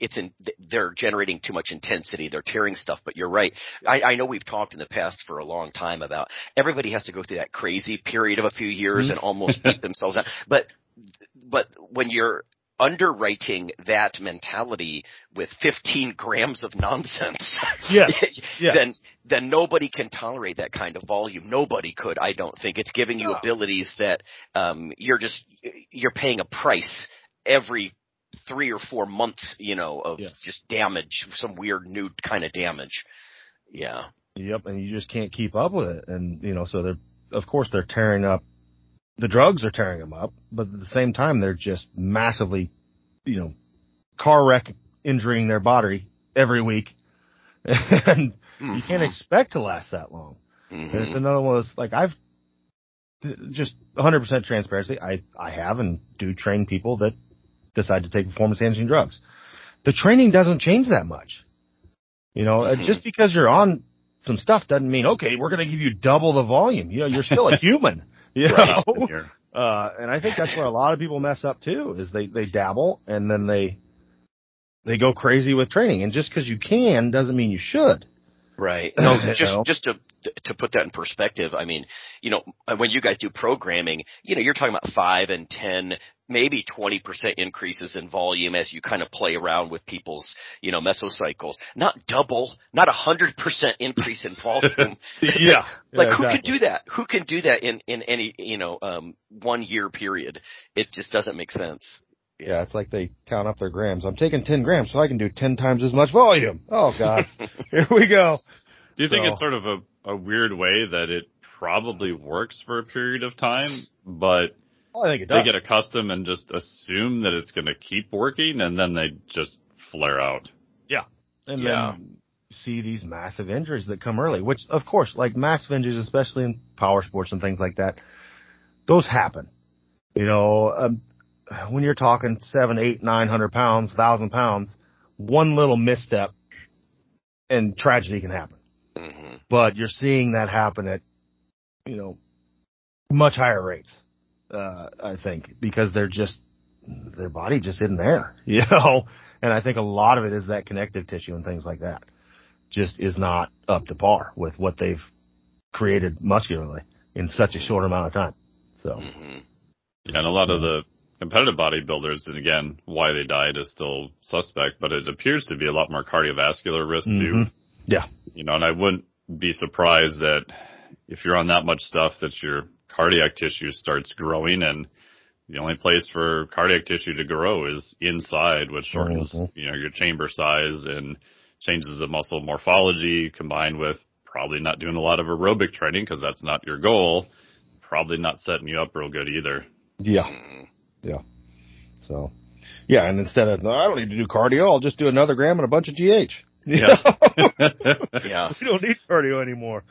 Speaker 3: it's in they're generating too much intensity. They're tearing stuff. But you're right. I, I know we've talked in the past for a long time about everybody has to go through that crazy period of a few years mm-hmm. and almost beat themselves up But but when you're underwriting that mentality with 15 grams of nonsense,
Speaker 1: Yes, yes.
Speaker 3: then then nobody can tolerate that kind of volume. Nobody could, I don't think. It's giving you
Speaker 1: No.
Speaker 3: abilities that um, you're just you're paying a price every three or four months, you know, of
Speaker 1: Yes.
Speaker 3: just damage, some weird new kind of damage. Yeah.
Speaker 1: Yep, and you just can't keep up with it. And you know, so they're of course they're tearing up the drugs are tearing them up, but at the same time they're just massively, you know, car wreck injuring their body every week. And you can't expect to last that long. And it's another one of those like I've just 100% transparency. I I have and do train people that decide to take performance enhancing drugs. The training doesn't change that much. You know, uh
Speaker 3: Mhm.
Speaker 1: just because you're on some stuff doesn't mean okay, we're going to give you double the volume. You know, you're still a human. You
Speaker 2: Right.
Speaker 1: know, uh, and I think that's where a lot of people mess up too. Is they they dabble and then they they go crazy with training, and just because you can doesn't mean you should.
Speaker 3: Right. No, just
Speaker 1: know?
Speaker 3: just to to put that in perspective, I mean, you know, when you guys do programming, you know, you're talking about five and ten, maybe twenty percent increases in volume as you kind of play around with people's, you know, mesocycles. Not double, not a hundred percent increase in volume.
Speaker 1: yeah,
Speaker 3: like
Speaker 1: Yeah,
Speaker 3: who
Speaker 1: exactly.
Speaker 3: can do that? Who can do that in in any you know um one year period? It just doesn't make sense.
Speaker 1: Yeah, it's like they count up their grams. I'm taking 10 grams so I can do 10 times as much volume. Oh God. Here we go.
Speaker 2: Do you think it's sort of a, a weird way that it probably works for a period of time, but
Speaker 1: I think it does.
Speaker 2: they get accustomed and just assume that it's going to keep working, and then they just flare out?
Speaker 1: Yeah, and
Speaker 3: Yeah.
Speaker 1: then see these massive injuries that come early, which of course, like massive injuries, especially in power sports and things like that, those happen. You know, um, when you're talking seven, eight, nine hundred pounds, thousand pounds, one little misstep and tragedy can happen.
Speaker 3: hmm
Speaker 1: but you're seeing that happen at, you know, much higher rates. Uh, I think because they're just, their body just isn't there, you know, and I think a lot of it is that connective tissue and things like that just is not up to par with what they've created muscularly in such a short amount of time. So
Speaker 3: hmm
Speaker 2: Yeah, and a lot of the competitive bodybuilders, and again, why they died is still suspect, but it appears to be a lot more cardiovascular risk
Speaker 1: Mhm.
Speaker 2: too.
Speaker 1: Yeah.
Speaker 2: You know, and I wouldn't be surprised that if you're on that much stuff that your cardiac tissue starts growing and the only place for cardiac tissue to grow is inside, which shortens,
Speaker 1: Mhm.
Speaker 2: you know, your chamber size and changes the muscle morphology combined with probably not doing a lot of aerobic training because that's not your goal. Probably not setting you up real good either.
Speaker 1: Yeah.
Speaker 3: Yeah.
Speaker 1: So, yeah, and instead of, no, I don't need to do cardio, I'll just do another gram and a bunch of GH.
Speaker 2: Yeah.
Speaker 3: Yeah.
Speaker 1: we don't need cardio anymore.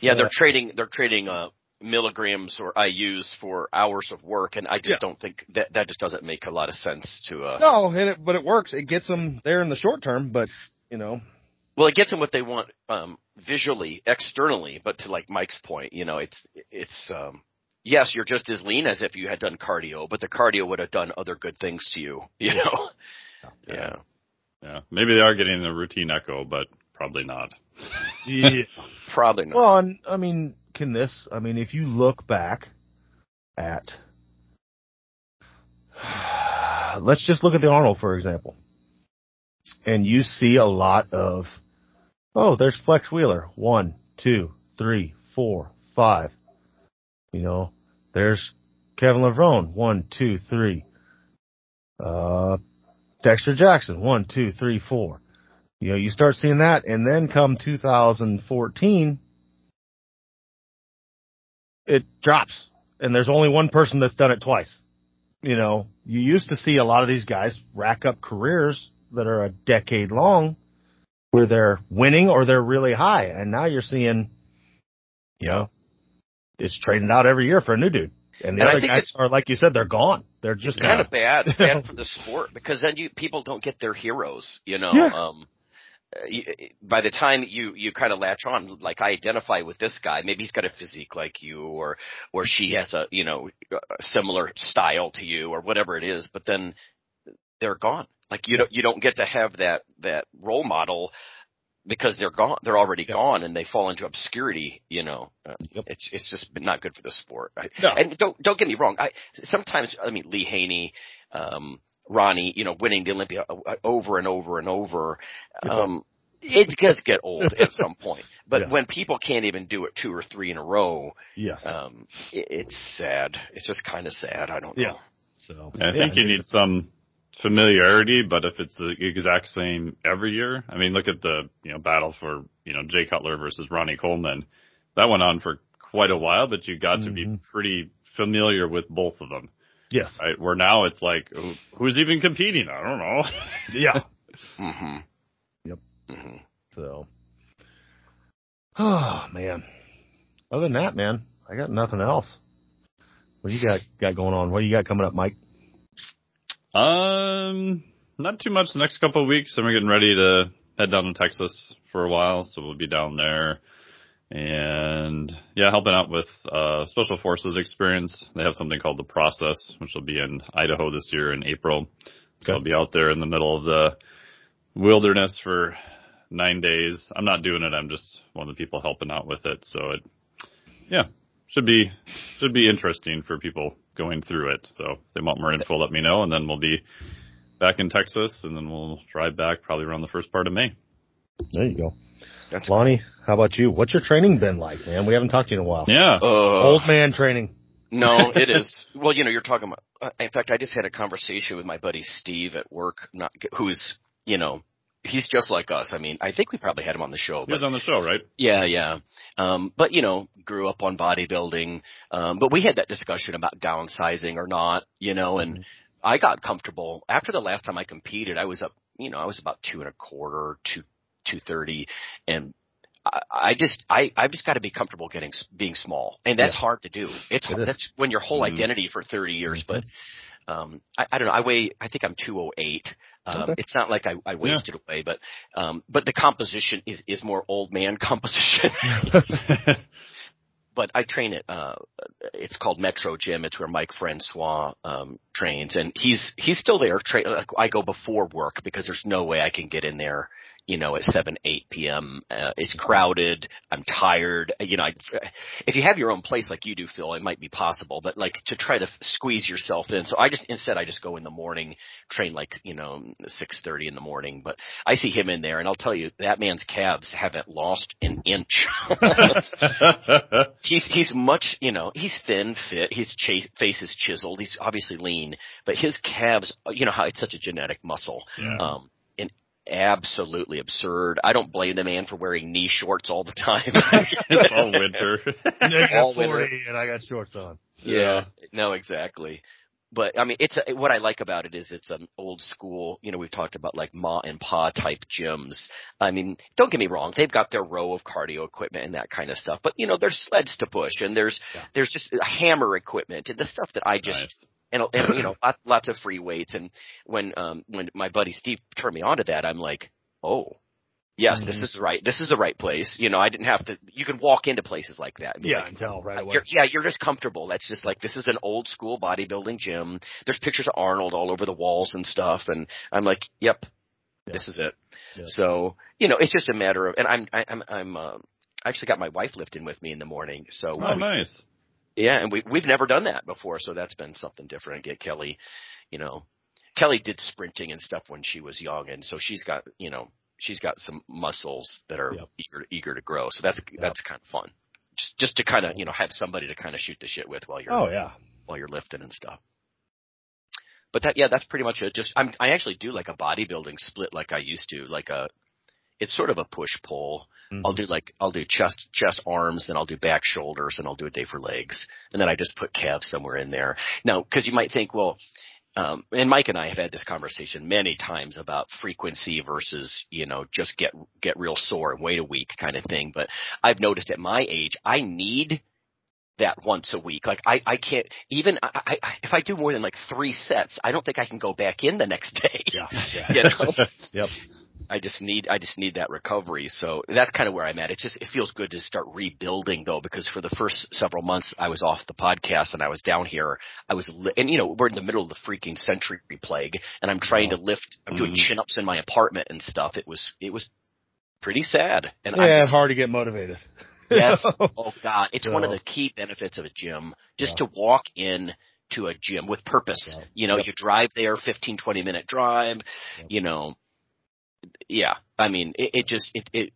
Speaker 3: Yeah, they're trading they're trading uh milligrams or IUs for hours of work and I just
Speaker 1: Yeah.
Speaker 3: don't think that that just doesn't make a lot of sense to uh
Speaker 1: No, and it, but it works. It gets them there in the short term, but you know,
Speaker 3: well it gets them what they want um visually externally but to like Mike's point you know it's it's um yes you're just as lean as if you had done cardio but the cardio would have done other good things to you you know yeah
Speaker 2: yeah. Maybe they are getting the routine echo, but probably not.
Speaker 1: Yeah.
Speaker 3: probably not
Speaker 1: well, and I mean, can this? I mean, if you look back at, let's just look at the Arnold for example, and you see a lot of, oh, there's Flex Wheeler, one, two, three, four, five. You know, there's Kevin Levrone, one, two, three. Uh, Dexter Jackson, one, two, three, four. You know, you start seeing that, and then come 2014, it drops, and there's only one person that's done it twice. You know, you used to see a lot of these guys rack up careers that are a decade long, where they're winning or they're really high, and now you're seeing, you know, it's traded out every year for a new dude, and the
Speaker 3: And
Speaker 1: other guys are like you said, they're gone. They're just
Speaker 3: kind of bad, bad for the sport because then you people don't get their heroes. You know,
Speaker 1: Yeah.
Speaker 3: um, by the time you you kind of latch on, like I identify with this guy. Maybe he's got a physique like you, or or she has a you know a similar style to you, or whatever it is. But then they're gone. Like you don't you don't get to have that that role model because they're gone. They're already
Speaker 1: Yeah.
Speaker 3: gone, and they fall into obscurity. You know, uh,
Speaker 1: Yep.
Speaker 3: it's it's just not good for the sport. I,
Speaker 1: No.
Speaker 3: and don't don't get me wrong. I sometimes I mean Lee Haney, um, Ronnie, you know, winning the Olympia uh, over and over and over. Um, it does get old at some point. But
Speaker 1: Yeah.
Speaker 3: when people can't even do it two or three in a row,
Speaker 1: yes.
Speaker 3: um, it, it's sad. It's just kind of sad. I don't
Speaker 1: Yeah.
Speaker 3: know.
Speaker 1: so
Speaker 2: I think you need some familiarity, but if it's the exact same every year, I mean, look at the, you know, battle for, you know, Jay Cutler versus Ronnie Coleman. That went on for quite a while, but you got to be
Speaker 1: Mhm.
Speaker 2: pretty familiar with both of them,
Speaker 1: yes.
Speaker 2: right? Where now it's like, who- who's even competing? I don't know.
Speaker 1: Yeah.
Speaker 3: Mm-hmm.
Speaker 1: Yep.
Speaker 3: hmm
Speaker 1: So, oh man. Other than that, man, I got nothing else. What do you got got going on? What do you got coming up, Mike?
Speaker 2: Um, not too much the next couple of weeks. Then we're getting ready to head down to Texas for a while, so we'll be down there. And yeah, helping out with uh special forces experience. They have something called the process, which will be in Idaho this year in April. So
Speaker 1: Okay.
Speaker 2: I'll be out there in the middle of the wilderness for nine days. I'm not doing it. I'm just one of the people helping out with it. So it, yeah, should be should be interesting for people going through it. So if they want more info, let me know, and then we'll be back in Texas, and then we'll drive back probably around the first part of May.
Speaker 1: There you go.
Speaker 3: That's
Speaker 1: Lonnie, how about you? What's your training been like, man? We haven't talked to you in a while.
Speaker 2: Yeah.
Speaker 3: uh,
Speaker 1: Old man training.
Speaker 3: No, it is. Well, you know, you're talking about. uh, In fact, I just had a conversation with my buddy Steve at work, not who's, you know, he's just like us. I mean, I think we probably had him on the show.
Speaker 2: He was on the show, right?
Speaker 3: yeah, yeah. Um, but you know, grew up on bodybuilding. Um, but we had that discussion about downsizing or not, you know, and I got comfortable after the last time I competed. I was up, you know, I was about two and a quarter, two two thirty, and I, I just I I've just got to be comfortable getting s- being small, and that's
Speaker 1: Yeah.
Speaker 3: hard to do. It's
Speaker 1: It
Speaker 3: that's when your whole
Speaker 2: Mhm.
Speaker 3: identity for thirty years.
Speaker 1: Mhm.
Speaker 3: But um, I, I don't know. I weigh. I think I'm two oh eight. Um,
Speaker 1: Okay.
Speaker 3: It's not like I, I wasted away, but um, but the composition is is more old man composition. but I train at uh it's called Metro Gym. It's where Mike Francois um trains and he's he's still there. Tra- I go before work because there's no way I can get in there, you know, at 7, 8 p.m. Uh, it's crowded. I'm tired. You know, I, if you have your own place like you do, Phil, it might be possible, but like to try to squeeze yourself in. So I just, instead I just go in the morning, train like, you know, 6.30 in the morning, but I see him in there and I'll tell you that man's calves haven't lost an inch. he's, he's much, you know, he's thin, fit, his ch- face is chiseled, he's obviously lean, but his calves, you know how it's such a genetic muscle.
Speaker 2: Yeah.
Speaker 3: Um, absolutely absurd. I don't blame the man for wearing knee shorts all the time.
Speaker 2: all winter.
Speaker 3: All winter.
Speaker 1: and I got shorts on.
Speaker 3: yeah, no, exactly. But I mean, it's a, what I like about it is it's an old school. You know, we've talked about like ma and pa type gyms. I mean, don't get me wrong; they've got their row of cardio equipment and that kind of stuff. But you know, there's sleds to push, and there's
Speaker 1: Yeah.
Speaker 3: there's just hammer equipment and the stuff that I just
Speaker 2: Nice.
Speaker 3: And, and you know lot, lots of free weights and when um when my buddy Steve turned me on to that I'm like oh yes this
Speaker 1: Mhm.
Speaker 3: is right this is the right place you know I didn't have to you can walk into places like that and
Speaker 1: Yeah,
Speaker 3: like,
Speaker 1: and tell right away.
Speaker 3: you're, yeah, you're just comfortable. That's just like this is an old school bodybuilding gym. There's pictures of Arnold all over the walls and stuff, and I'm like, yep,
Speaker 1: Yeah.
Speaker 3: this is it.
Speaker 1: Yeah.
Speaker 3: So you know, it's just a matter of, and I'm I, I'm I'm uh, I actually got my wife lifting with me in the morning. So
Speaker 2: Oh,
Speaker 3: we-
Speaker 2: nice.
Speaker 3: Yeah, and we we've never done that before, so that's been something different. Get Kelly, you know, Kelly did sprinting and stuff when she was young, and so she's got you know she's got some muscles that are
Speaker 1: Yep.
Speaker 3: eager eager to grow. So that's that's kind of fun. Just just to kind of you know have somebody to kind of shoot the shit with while you're
Speaker 1: Oh yeah.
Speaker 3: while you're lifting and stuff. But that yeah, that's pretty much it. Just I'm I actually do like a bodybuilding split like I used to, like a it's sort of a push pull.
Speaker 1: Mhm.
Speaker 3: I'll do like I'll do chest chest arms, then I'll do back shoulders, and I'll do a day for legs, and then I just put calves somewhere in there. Now, because you might think, well, um, and Mike and I have had this conversation many times about frequency versus you know just get get real sore and wait a week kind of thing. But I've noticed at my age, I need that once a week. Like I, I can't even I, I, I- if I do more than like three sets, I don't think I can go back in the next day.
Speaker 1: Yeah. Yeah.
Speaker 3: You know?
Speaker 1: Yep.
Speaker 3: I just need I just need that recovery. So that's kind of where I'm at. It's just it feels good to start rebuilding though because for the first several months I was off the podcast and I was down here. I was li- and you know we're in the middle of the freaking century plague and I'm trying to lift. I'm doing
Speaker 2: Mhm.
Speaker 3: chin ups in my apartment and stuff. It was it was pretty sad. And
Speaker 1: Yeah,
Speaker 3: just,
Speaker 1: hard to get motivated.
Speaker 3: yes, oh god, it's one of the key benefits of a gym just
Speaker 1: Yeah.
Speaker 3: to walk in to a gym with purpose.
Speaker 1: Yeah.
Speaker 3: You know,
Speaker 1: Yep.
Speaker 3: you drive there 15 20 minute drive,
Speaker 1: Yep.
Speaker 3: you know, yeah, I mean, it, it just it it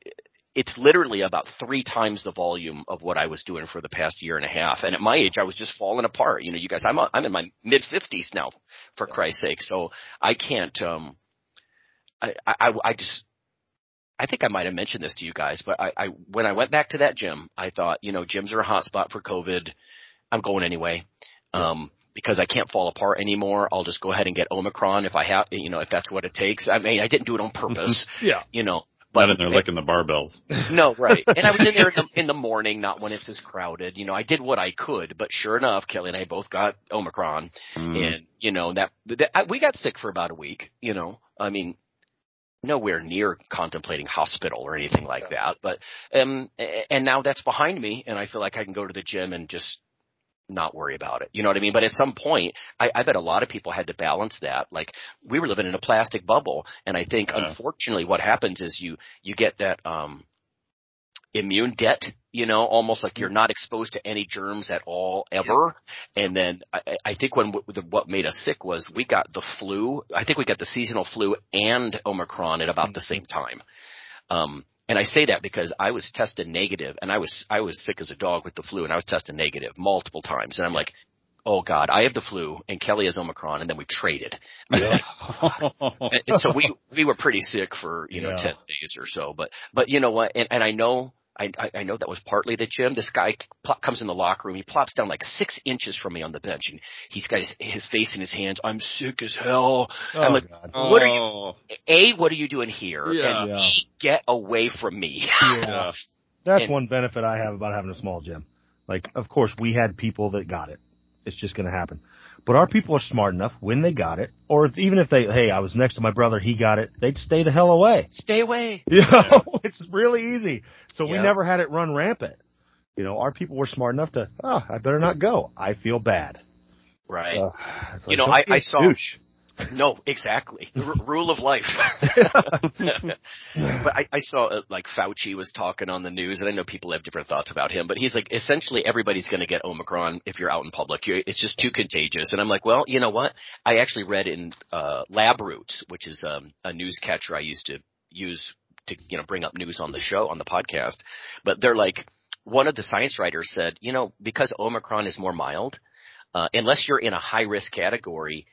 Speaker 3: it's literally about three times the volume of what I was doing for the past year and a half. And at my age, I was just falling apart. You know, you guys, I'm I'm in my mid fifties now, for Christ's sake. So I can't. um I I I just. I think I might have mentioned this to you guys, but I, I when I went back to that gym, I thought, you know, gyms are a hot spot for COVID. I'm going anyway. Um, because I can't fall apart anymore. I'll just go ahead and get Omicron if I have, you know, if that's what it takes. I mean, I didn't do it on purpose,
Speaker 1: Yeah.
Speaker 3: you know,
Speaker 2: Not
Speaker 3: but
Speaker 2: in there licking the barbells.
Speaker 3: no, right. And I was in there in the, in the morning, not when it's as crowded. You know, I did what I could, but sure enough, Kelly and I both got Omicron,
Speaker 2: Mm.
Speaker 3: and you know that, that I, we got sick for about a week. You know, I mean, nowhere near contemplating hospital or anything like that. But um, and now that's behind me, and I feel like I can go to the gym and just not worry about it. You know what I mean? But at some point, I, I bet a lot of people had to balance that. Like we were living in a plastic bubble, and I think
Speaker 2: Yeah.
Speaker 3: unfortunately, what happens is you you get that um immune debt. You know, almost like you're not exposed to any germs at all ever. And then I, I think when w- the, what made us sick was we got the flu. I think we got the seasonal flu and Omicron at about the same time. Um, and I say that because I was tested negative, and I was I was sick as a dog with the flu, and I was tested negative multiple times, and I'm like, oh god, I have the flu, and Kelly has Omicron, and then we traded.
Speaker 1: Yeah.
Speaker 3: And, and so we we were pretty sick for you know
Speaker 1: Yeah.
Speaker 3: ten days or so. But but you know what? And, and I know. I, I I know that was partly the gym. This guy pl- comes in the locker room. He plops down like six inches from me on the bench, and he's got his, his face in his hands. I'm sick as hell.
Speaker 1: Oh,
Speaker 3: I'm like,
Speaker 1: God.
Speaker 3: What are you-
Speaker 2: Oh,
Speaker 3: A, what are you doing here?
Speaker 2: Yeah.
Speaker 3: And
Speaker 1: Yeah.
Speaker 3: Get away from me.
Speaker 2: Yeah.
Speaker 1: That's
Speaker 3: And-
Speaker 1: one benefit I have about having a small gym. Like, of course, we had people that got it. It's just going to happen. But our people are smart enough when they got it, or if, even if they, hey, I was next to my brother, he got it, they'd stay the hell away.
Speaker 3: Stay away.
Speaker 1: You know, it's really easy. So we never had it run rampant. You know, our people were smart enough to, oh, I better not go. I feel bad.
Speaker 3: Right.
Speaker 1: Uh, it's
Speaker 3: You know, I-
Speaker 1: be
Speaker 3: saw-
Speaker 1: douche.
Speaker 3: No, exactly. R- rule of life. but I, I saw uh, like Fauci was talking on the news, and I know people have different thoughts about him, but he's like, essentially everybody's going to get Omicron if you're out in public. You're, it's just too contagious. And I'm like, well, you know what? I actually read in uh, Lab Roots, which is um, a news catcher I used to use to you know bring up news on the show on the podcast, but they're like, one of the science writers said, you know, because Omicron is more mild, uh, unless you're in a high risk category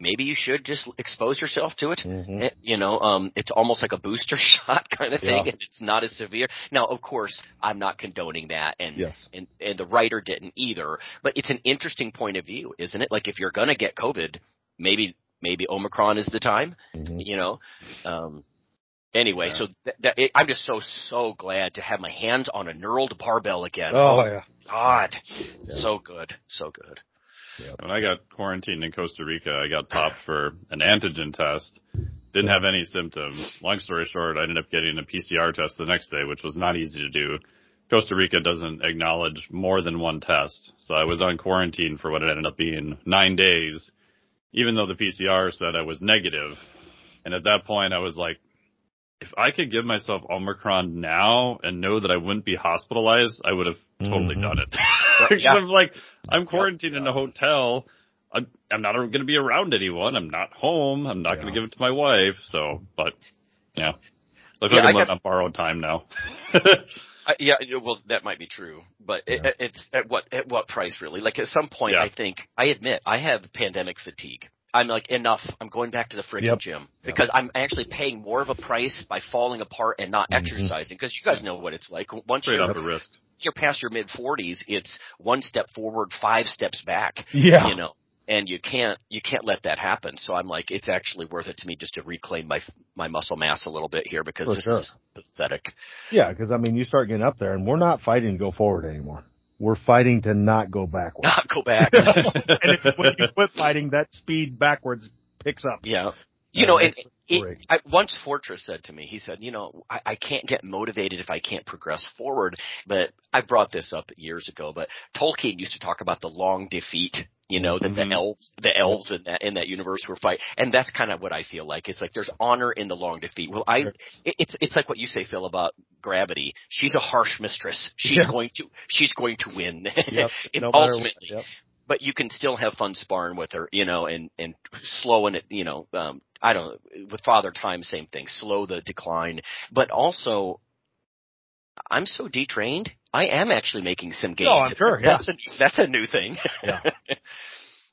Speaker 3: maybe you should just expose yourself to it.
Speaker 1: Mhm.
Speaker 3: Eh, You know, um, it's almost like a booster shot kind of thing,
Speaker 1: Yeah.
Speaker 3: and it's not as severe. Now, of course, I'm not condoning that, and
Speaker 1: Yes.
Speaker 3: and and the writer didn't either. But it's an interesting point of view, isn't it? Like if you're gonna get COVID, maybe maybe Omicron is the time.
Speaker 1: Mhm.
Speaker 3: You know. Um, anyway,
Speaker 2: Yeah.
Speaker 3: so that, that, it, I'm just so so glad to have my hands on a knurled barbell again.
Speaker 1: Oh yeah.
Speaker 3: God,
Speaker 1: Yeah.
Speaker 3: so good, so good.
Speaker 2: When I got quarantined in Costa Rica, I got popped for an antigen test. Didn't have any symptoms. Long story short, I ended up getting a PCR test the next day, which was not easy to do. Costa Rica doesn't acknowledge more than one test. So I was on quarantine for what it ended up being nine days, even though the PCR said I was negative. And at that point, I was like, if I could give myself Omicron now and know that I wouldn't be hospitalized, I would have totally
Speaker 1: Mhm.
Speaker 2: done it.
Speaker 3: Yeah.
Speaker 2: I'm like, I'm quarantined in a hotel. I'm, I'm not going to be around anyone. I'm not home. I'm not
Speaker 1: Yeah.
Speaker 2: going to give it to my wife. So, but yeah, looks
Speaker 3: Yeah,
Speaker 2: like I'm living
Speaker 3: got-
Speaker 2: on borrowed time now.
Speaker 3: I, yeah, yeah, well, that might be true, but it,
Speaker 1: Yeah.
Speaker 3: it's at what at what price really? Like at some point,
Speaker 2: Yeah.
Speaker 3: I think I admit I have pandemic fatigue. I'm like enough. I'm going back to the friggin'
Speaker 1: Yep.
Speaker 3: gym
Speaker 1: Yep.
Speaker 3: because I'm actually paying more of a price by falling apart and not
Speaker 1: Mhm.
Speaker 3: exercising. Because you guys know what it's like. Once
Speaker 2: Straight
Speaker 3: you're
Speaker 2: up a risk.
Speaker 3: you're past your mid 40s, it's one step forward, five steps back.
Speaker 1: Yeah.
Speaker 3: You know, and you can't you can't let that happen. So I'm like, it's actually worth it to me just to reclaim my my muscle mass a little bit here because
Speaker 1: For
Speaker 3: this
Speaker 1: sure.
Speaker 3: is pathetic.
Speaker 1: Yeah, because I mean, you start getting up there, and we're not fighting to go forward anymore. We're fighting to not go backwards.
Speaker 3: Not go back.
Speaker 1: and if, when you quit fighting, that speed backwards picks up.
Speaker 3: Yeah. You know, and it. I, once Fortress said to me, he said, you know, I, I can't get motivated if I can't progress forward. But I brought this up years ago, but Tolkien used to talk about the long defeat, you know, that
Speaker 2: Mhm.
Speaker 3: the elves, the elves in that, in that universe were fight. And that's kind of what I feel like. It's like there's honor in the long defeat. Well, I, it, it's, it's like what you say, Phil, about gravity. She's a harsh mistress. She's
Speaker 1: Yes.
Speaker 3: going to, she's going to win.
Speaker 1: Yep. No
Speaker 3: ultimately,
Speaker 1: Yep.
Speaker 3: but you can still have fun sparring with her, you know, and and slowing it, you know, um I don't with Father Time same thing, slow the decline, but also I'm so detrained. I am actually making some gains.
Speaker 1: Oh, I'm sure, yeah.
Speaker 3: That's a that's a new thing.
Speaker 1: Yeah.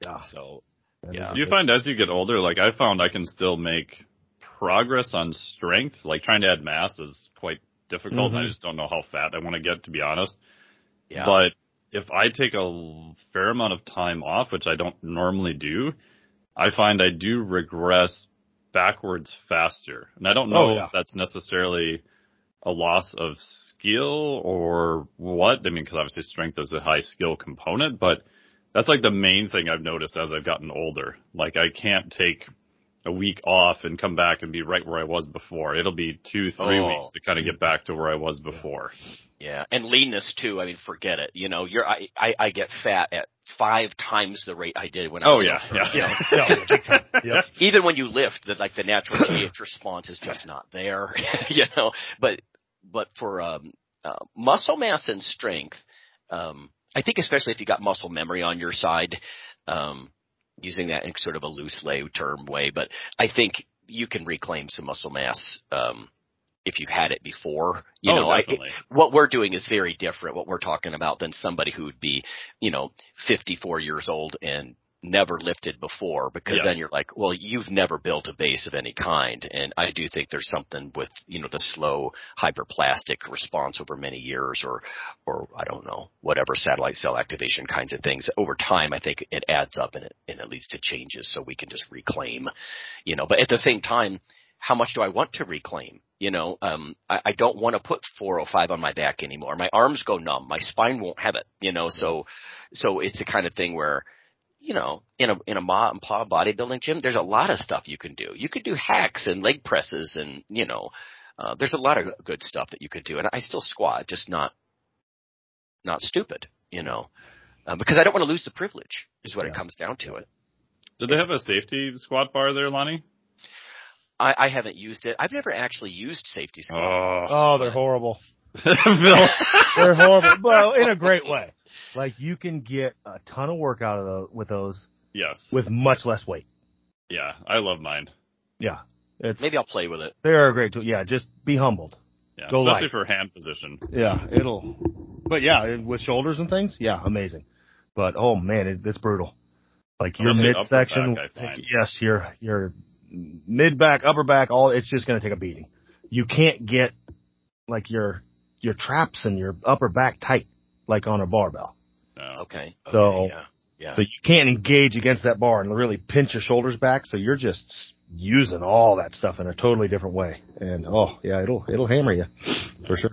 Speaker 1: Yeah.
Speaker 3: So
Speaker 1: That
Speaker 3: Yeah.
Speaker 2: Do you find as you get older, like I found I can still make progress on strength. Like trying to add mass is quite difficult. and I
Speaker 1: mm-hmm.
Speaker 2: just don't know how fat I want to get, to be honest.
Speaker 3: yeah.
Speaker 2: But if I take a fair amount of time off, which I don't normally do, I find I do regress backwards faster. And I don't know
Speaker 1: Oh, yeah.
Speaker 2: if that's necessarily a loss of skill or what. I mean, because obviously strength is a high skill component, but that's like the main thing I've noticed as I've gotten older. Like I can't take a week off and come back and be right where I was before. It'll be two, three
Speaker 3: Oh.
Speaker 2: weeks to kind of get back to where I was before.
Speaker 3: Yeah, and leanness too. I mean, forget it. You know, you're I I, I get fat at five times the rate I did when I
Speaker 2: Oh
Speaker 3: was
Speaker 2: yeah,
Speaker 3: younger,
Speaker 2: yeah.
Speaker 3: You
Speaker 1: Yeah, big time. Yep.
Speaker 3: even when you lift, that like the natural GH response is just not there, you know. But but for um, uh, muscle mass and strength, um, I think especially if you got muscle memory on your side, um, using that in sort of a loose lay term way, but I think you can reclaim some muscle mass. Um, if you've had it before, you
Speaker 2: oh,
Speaker 3: know, I,
Speaker 2: definitely.
Speaker 3: what we're doing is very different. What we're talking about than somebody who would be, you know, 54 years old and never lifted before because
Speaker 2: Yes.
Speaker 3: then you're like, well, you've never built a base of any kind. And I do think there's something with, you know, the slow hyperplastic response over many years or, or I don't know, whatever satellite cell activation kinds of things. Over time, I think it adds up and it, and it leads to changes so we can just reclaim, you know, but at the same time, how much do I want to reclaim? You know, um, I, I don't want to put 405 on my back anymore. My arms go numb. My spine won't have it. You know, so so it's a kind of thing where, you know, in a in a ma and pa bodybuilding gym, there's a lot of stuff you can do. You could do hacks and leg presses, and you know, uh, there's a lot of good stuff that you could do. And I still squat, just not not stupid. You know, uh, because I don't want to lose the privilege. Is what it comes down to. It.
Speaker 2: Did they have a safety squat bar there, Lonnie?
Speaker 3: I, I haven't used it. I've never actually used safety squat.
Speaker 2: Oh,
Speaker 1: Oh, they're horrible. They're horrible, but in a great way. Like you can get a ton of work out of those with those
Speaker 2: yes.
Speaker 1: with much less weight.
Speaker 2: Yeah, I love mine.
Speaker 1: Yeah, it's
Speaker 3: Maybe I'll play with it.
Speaker 1: they're a great tool. Yeah, just be humbled.
Speaker 2: Yeah,
Speaker 1: Go
Speaker 2: especially
Speaker 1: light.
Speaker 2: for hand position.
Speaker 1: Yeah, it'll. But yeah, with shoulders and things, yeah, amazing. But oh man, it, it's brutal. Like your
Speaker 2: I'll say upper
Speaker 1: midsection,
Speaker 2: back, I
Speaker 1: yes, your your mid back, upper back, all it's just going to take a beating. You can't get like your your traps and your upper back tight like on a barbell.
Speaker 2: No.
Speaker 3: Okay. okay
Speaker 1: So-
Speaker 3: yeah. Yeah.
Speaker 1: So you can't engage against that bar and really pinch your shoulders back. So you're just using all that stuff in a totally different way. And oh yeah, it'll it'll hammer you for sure.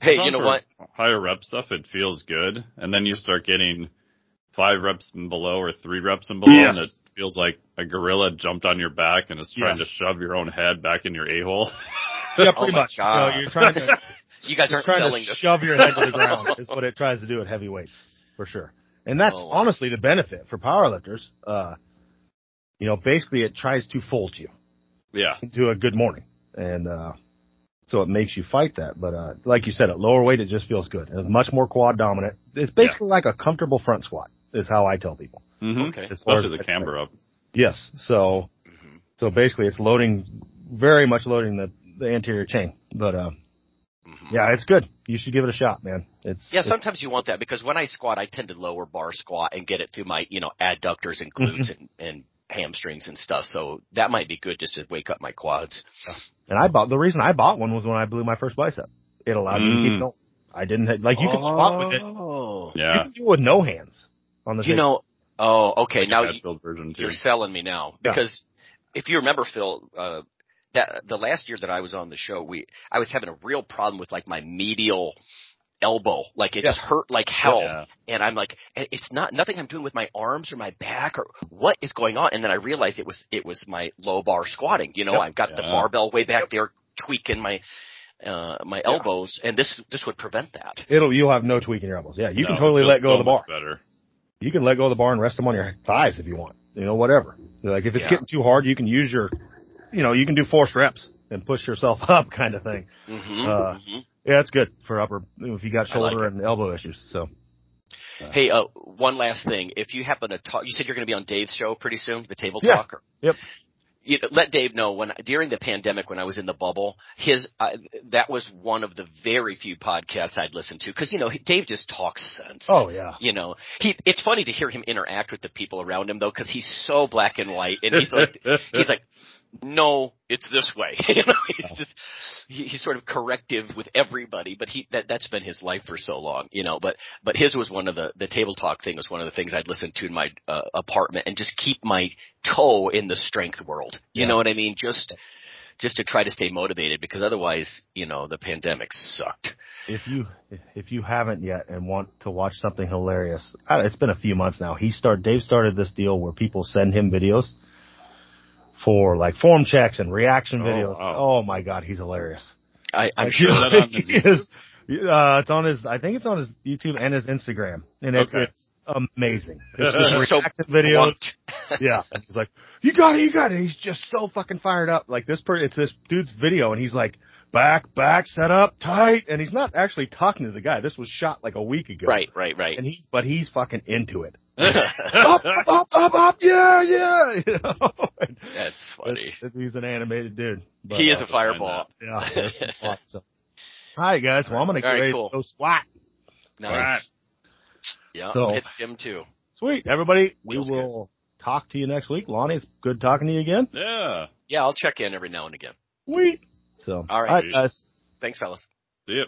Speaker 3: hey, you know what?
Speaker 2: Higher rep stuff, it feels good, and then you start getting five reps and below or three reps and below,
Speaker 1: Yes.
Speaker 2: and it feels like a gorilla jumped on your back and is trying
Speaker 1: Yes.
Speaker 2: to shove your own head back in your a hole.
Speaker 1: Yeah,
Speaker 3: Oh
Speaker 1: pretty
Speaker 3: my
Speaker 1: much. You know, you're trying to
Speaker 3: You guys
Speaker 1: you're
Speaker 3: aren't
Speaker 1: trying
Speaker 3: selling
Speaker 1: to
Speaker 3: this.
Speaker 1: shove your head to the ground is what it tries to do at heavy weights for sure. And that's
Speaker 3: Oh, wow.
Speaker 1: honestly the benefit for powerlifters. Uh, you know, basically it tries to fold you
Speaker 2: yeah,
Speaker 1: into a good morning, and uh, so it makes you fight that. But uh, like you said, at lower weight it just feels good. It's much more quad dominant. It's basically like a comfortable front squat. Is how I tell people.
Speaker 2: hmm
Speaker 3: Okay.
Speaker 2: Especially the camber up.
Speaker 1: Yes. So
Speaker 3: Mhm.
Speaker 1: so basically it's loading, very much loading the the anterior chain. But uh,
Speaker 3: Mhm.
Speaker 1: yeah, it's good. You should give it a shot, man. It's
Speaker 3: Yeah,
Speaker 1: it's-
Speaker 3: sometimes you want that because when I squat, I tend to lower bar squat and get it through my, you know, adductors and glutes and, and hamstrings and stuff. So that might be good just to wake up my quads.
Speaker 1: And I bought the reason I bought one was when I blew my first bicep. It allowed me to keep
Speaker 2: Mm.
Speaker 1: going. I didn't have, like you can squat with it.
Speaker 3: Oh.
Speaker 1: You
Speaker 2: Yeah,
Speaker 1: can do it with no hands on the
Speaker 3: You
Speaker 1: same-
Speaker 3: know, oh, okay.
Speaker 2: Like
Speaker 3: now you,
Speaker 2: build version too.
Speaker 3: you're selling me now
Speaker 1: Yeah.
Speaker 3: because if you remember, Phil, uh, that the last year that I was on the show, we I was having a real problem with like my medial elbow, like it
Speaker 1: Yeah.
Speaker 3: just hurt like hell.
Speaker 2: Yeah.
Speaker 3: and I'm like, "Eh, it's not nothing I'm doing with my arms or my back or what is going on. And then I realized it was it was my low bar squatting. You know,
Speaker 1: Yep.
Speaker 3: I've got the barbell way back there tweaking my uh my elbows, and this this would prevent that.
Speaker 1: It'll you'll have no tweak in your elbows. Yeah, you
Speaker 2: No,
Speaker 1: can totally let go
Speaker 2: so
Speaker 1: of the bar.
Speaker 2: Better.
Speaker 1: You can let go of the bar and rest them on your thighs if you want. You know, whatever. Like if it's
Speaker 3: Yeah.
Speaker 1: getting too hard, you can use your, you know, you can do forced reps and push yourself up, kind of thing.
Speaker 3: hmm
Speaker 1: Uh,
Speaker 3: hmm
Speaker 1: Yeah, it's good for upper if you got
Speaker 3: I like
Speaker 1: shoulder and elbow issues. So
Speaker 3: Hey, uh, one last thing. If you happen to talk, you said you're going to be on Dave's show pretty soon, the Table
Speaker 1: Yeah.
Speaker 3: Talk.
Speaker 1: Yep.
Speaker 3: You know, let Dave know when during the pandemic when I was in the bubble, his uh, that was one of the very few podcasts I'd listened to because you know Dave just talks sense.
Speaker 1: oh yeah,
Speaker 3: you know, he it's funny to hear him interact with the people around him though, because he's so black and white, and he's like, he's like, no, it's this way. you know, he's just he, he's sort of corrective with everybody, but he that that's been his life for so long, you know. But but his was one of the the table talk thing was one of the things I'd listen to in my uh, apartment and just keep my toe in the strength world. You
Speaker 1: Yeah.
Speaker 3: know what I mean? Just just to try to stay motivated because otherwise, you know, the pandemic sucked.
Speaker 1: if you if you haven't yet and want to watch something hilarious, it's been a few months now. He started Dave started this deal where people send him videos for like form checks and reaction
Speaker 2: Oh,
Speaker 1: videos.
Speaker 2: wow.
Speaker 1: Oh my god, he's hilarious.
Speaker 3: I, I'm
Speaker 1: Like,
Speaker 3: sure.
Speaker 2: Is that on his
Speaker 1: he is- uh, it's on his. I think it's on his YouTube and his Instagram, and it's,
Speaker 2: Okay.
Speaker 1: it's amazing. It's just
Speaker 3: He's so
Speaker 1: reaction videos. yeah, he's like, "You got it, you got it." He's just so fucking fired up. Like this, per- it's this dude's video, and he's like, "Back, back, set up, tight," and he's not actually talking to the guy. This was shot like a week ago,
Speaker 3: Right, right, right.
Speaker 1: And he, but he's fucking into it. Up, up, up, up, up, yeah, yeah. You know?
Speaker 3: That's funny.
Speaker 1: It's- it's- he's an animated dude. But,
Speaker 3: he is
Speaker 1: uh,
Speaker 3: a fireball.
Speaker 1: yeah. it's awesome. All right, guys. Well, I'm gonna get
Speaker 3: All right,
Speaker 1: ready
Speaker 3: cool.
Speaker 1: go squat.
Speaker 3: Nice. Yeah.
Speaker 1: So-
Speaker 3: hit the gym too.
Speaker 1: Sweet, everybody. We
Speaker 3: Feels
Speaker 1: will talk to you next week. Lonnie, it's good talking to you again.
Speaker 2: Yeah.
Speaker 3: Yeah, I'll check in every now and again.
Speaker 1: Sweet. So,
Speaker 3: All right.
Speaker 1: guys.
Speaker 3: Thanks, fellas.
Speaker 2: See ya.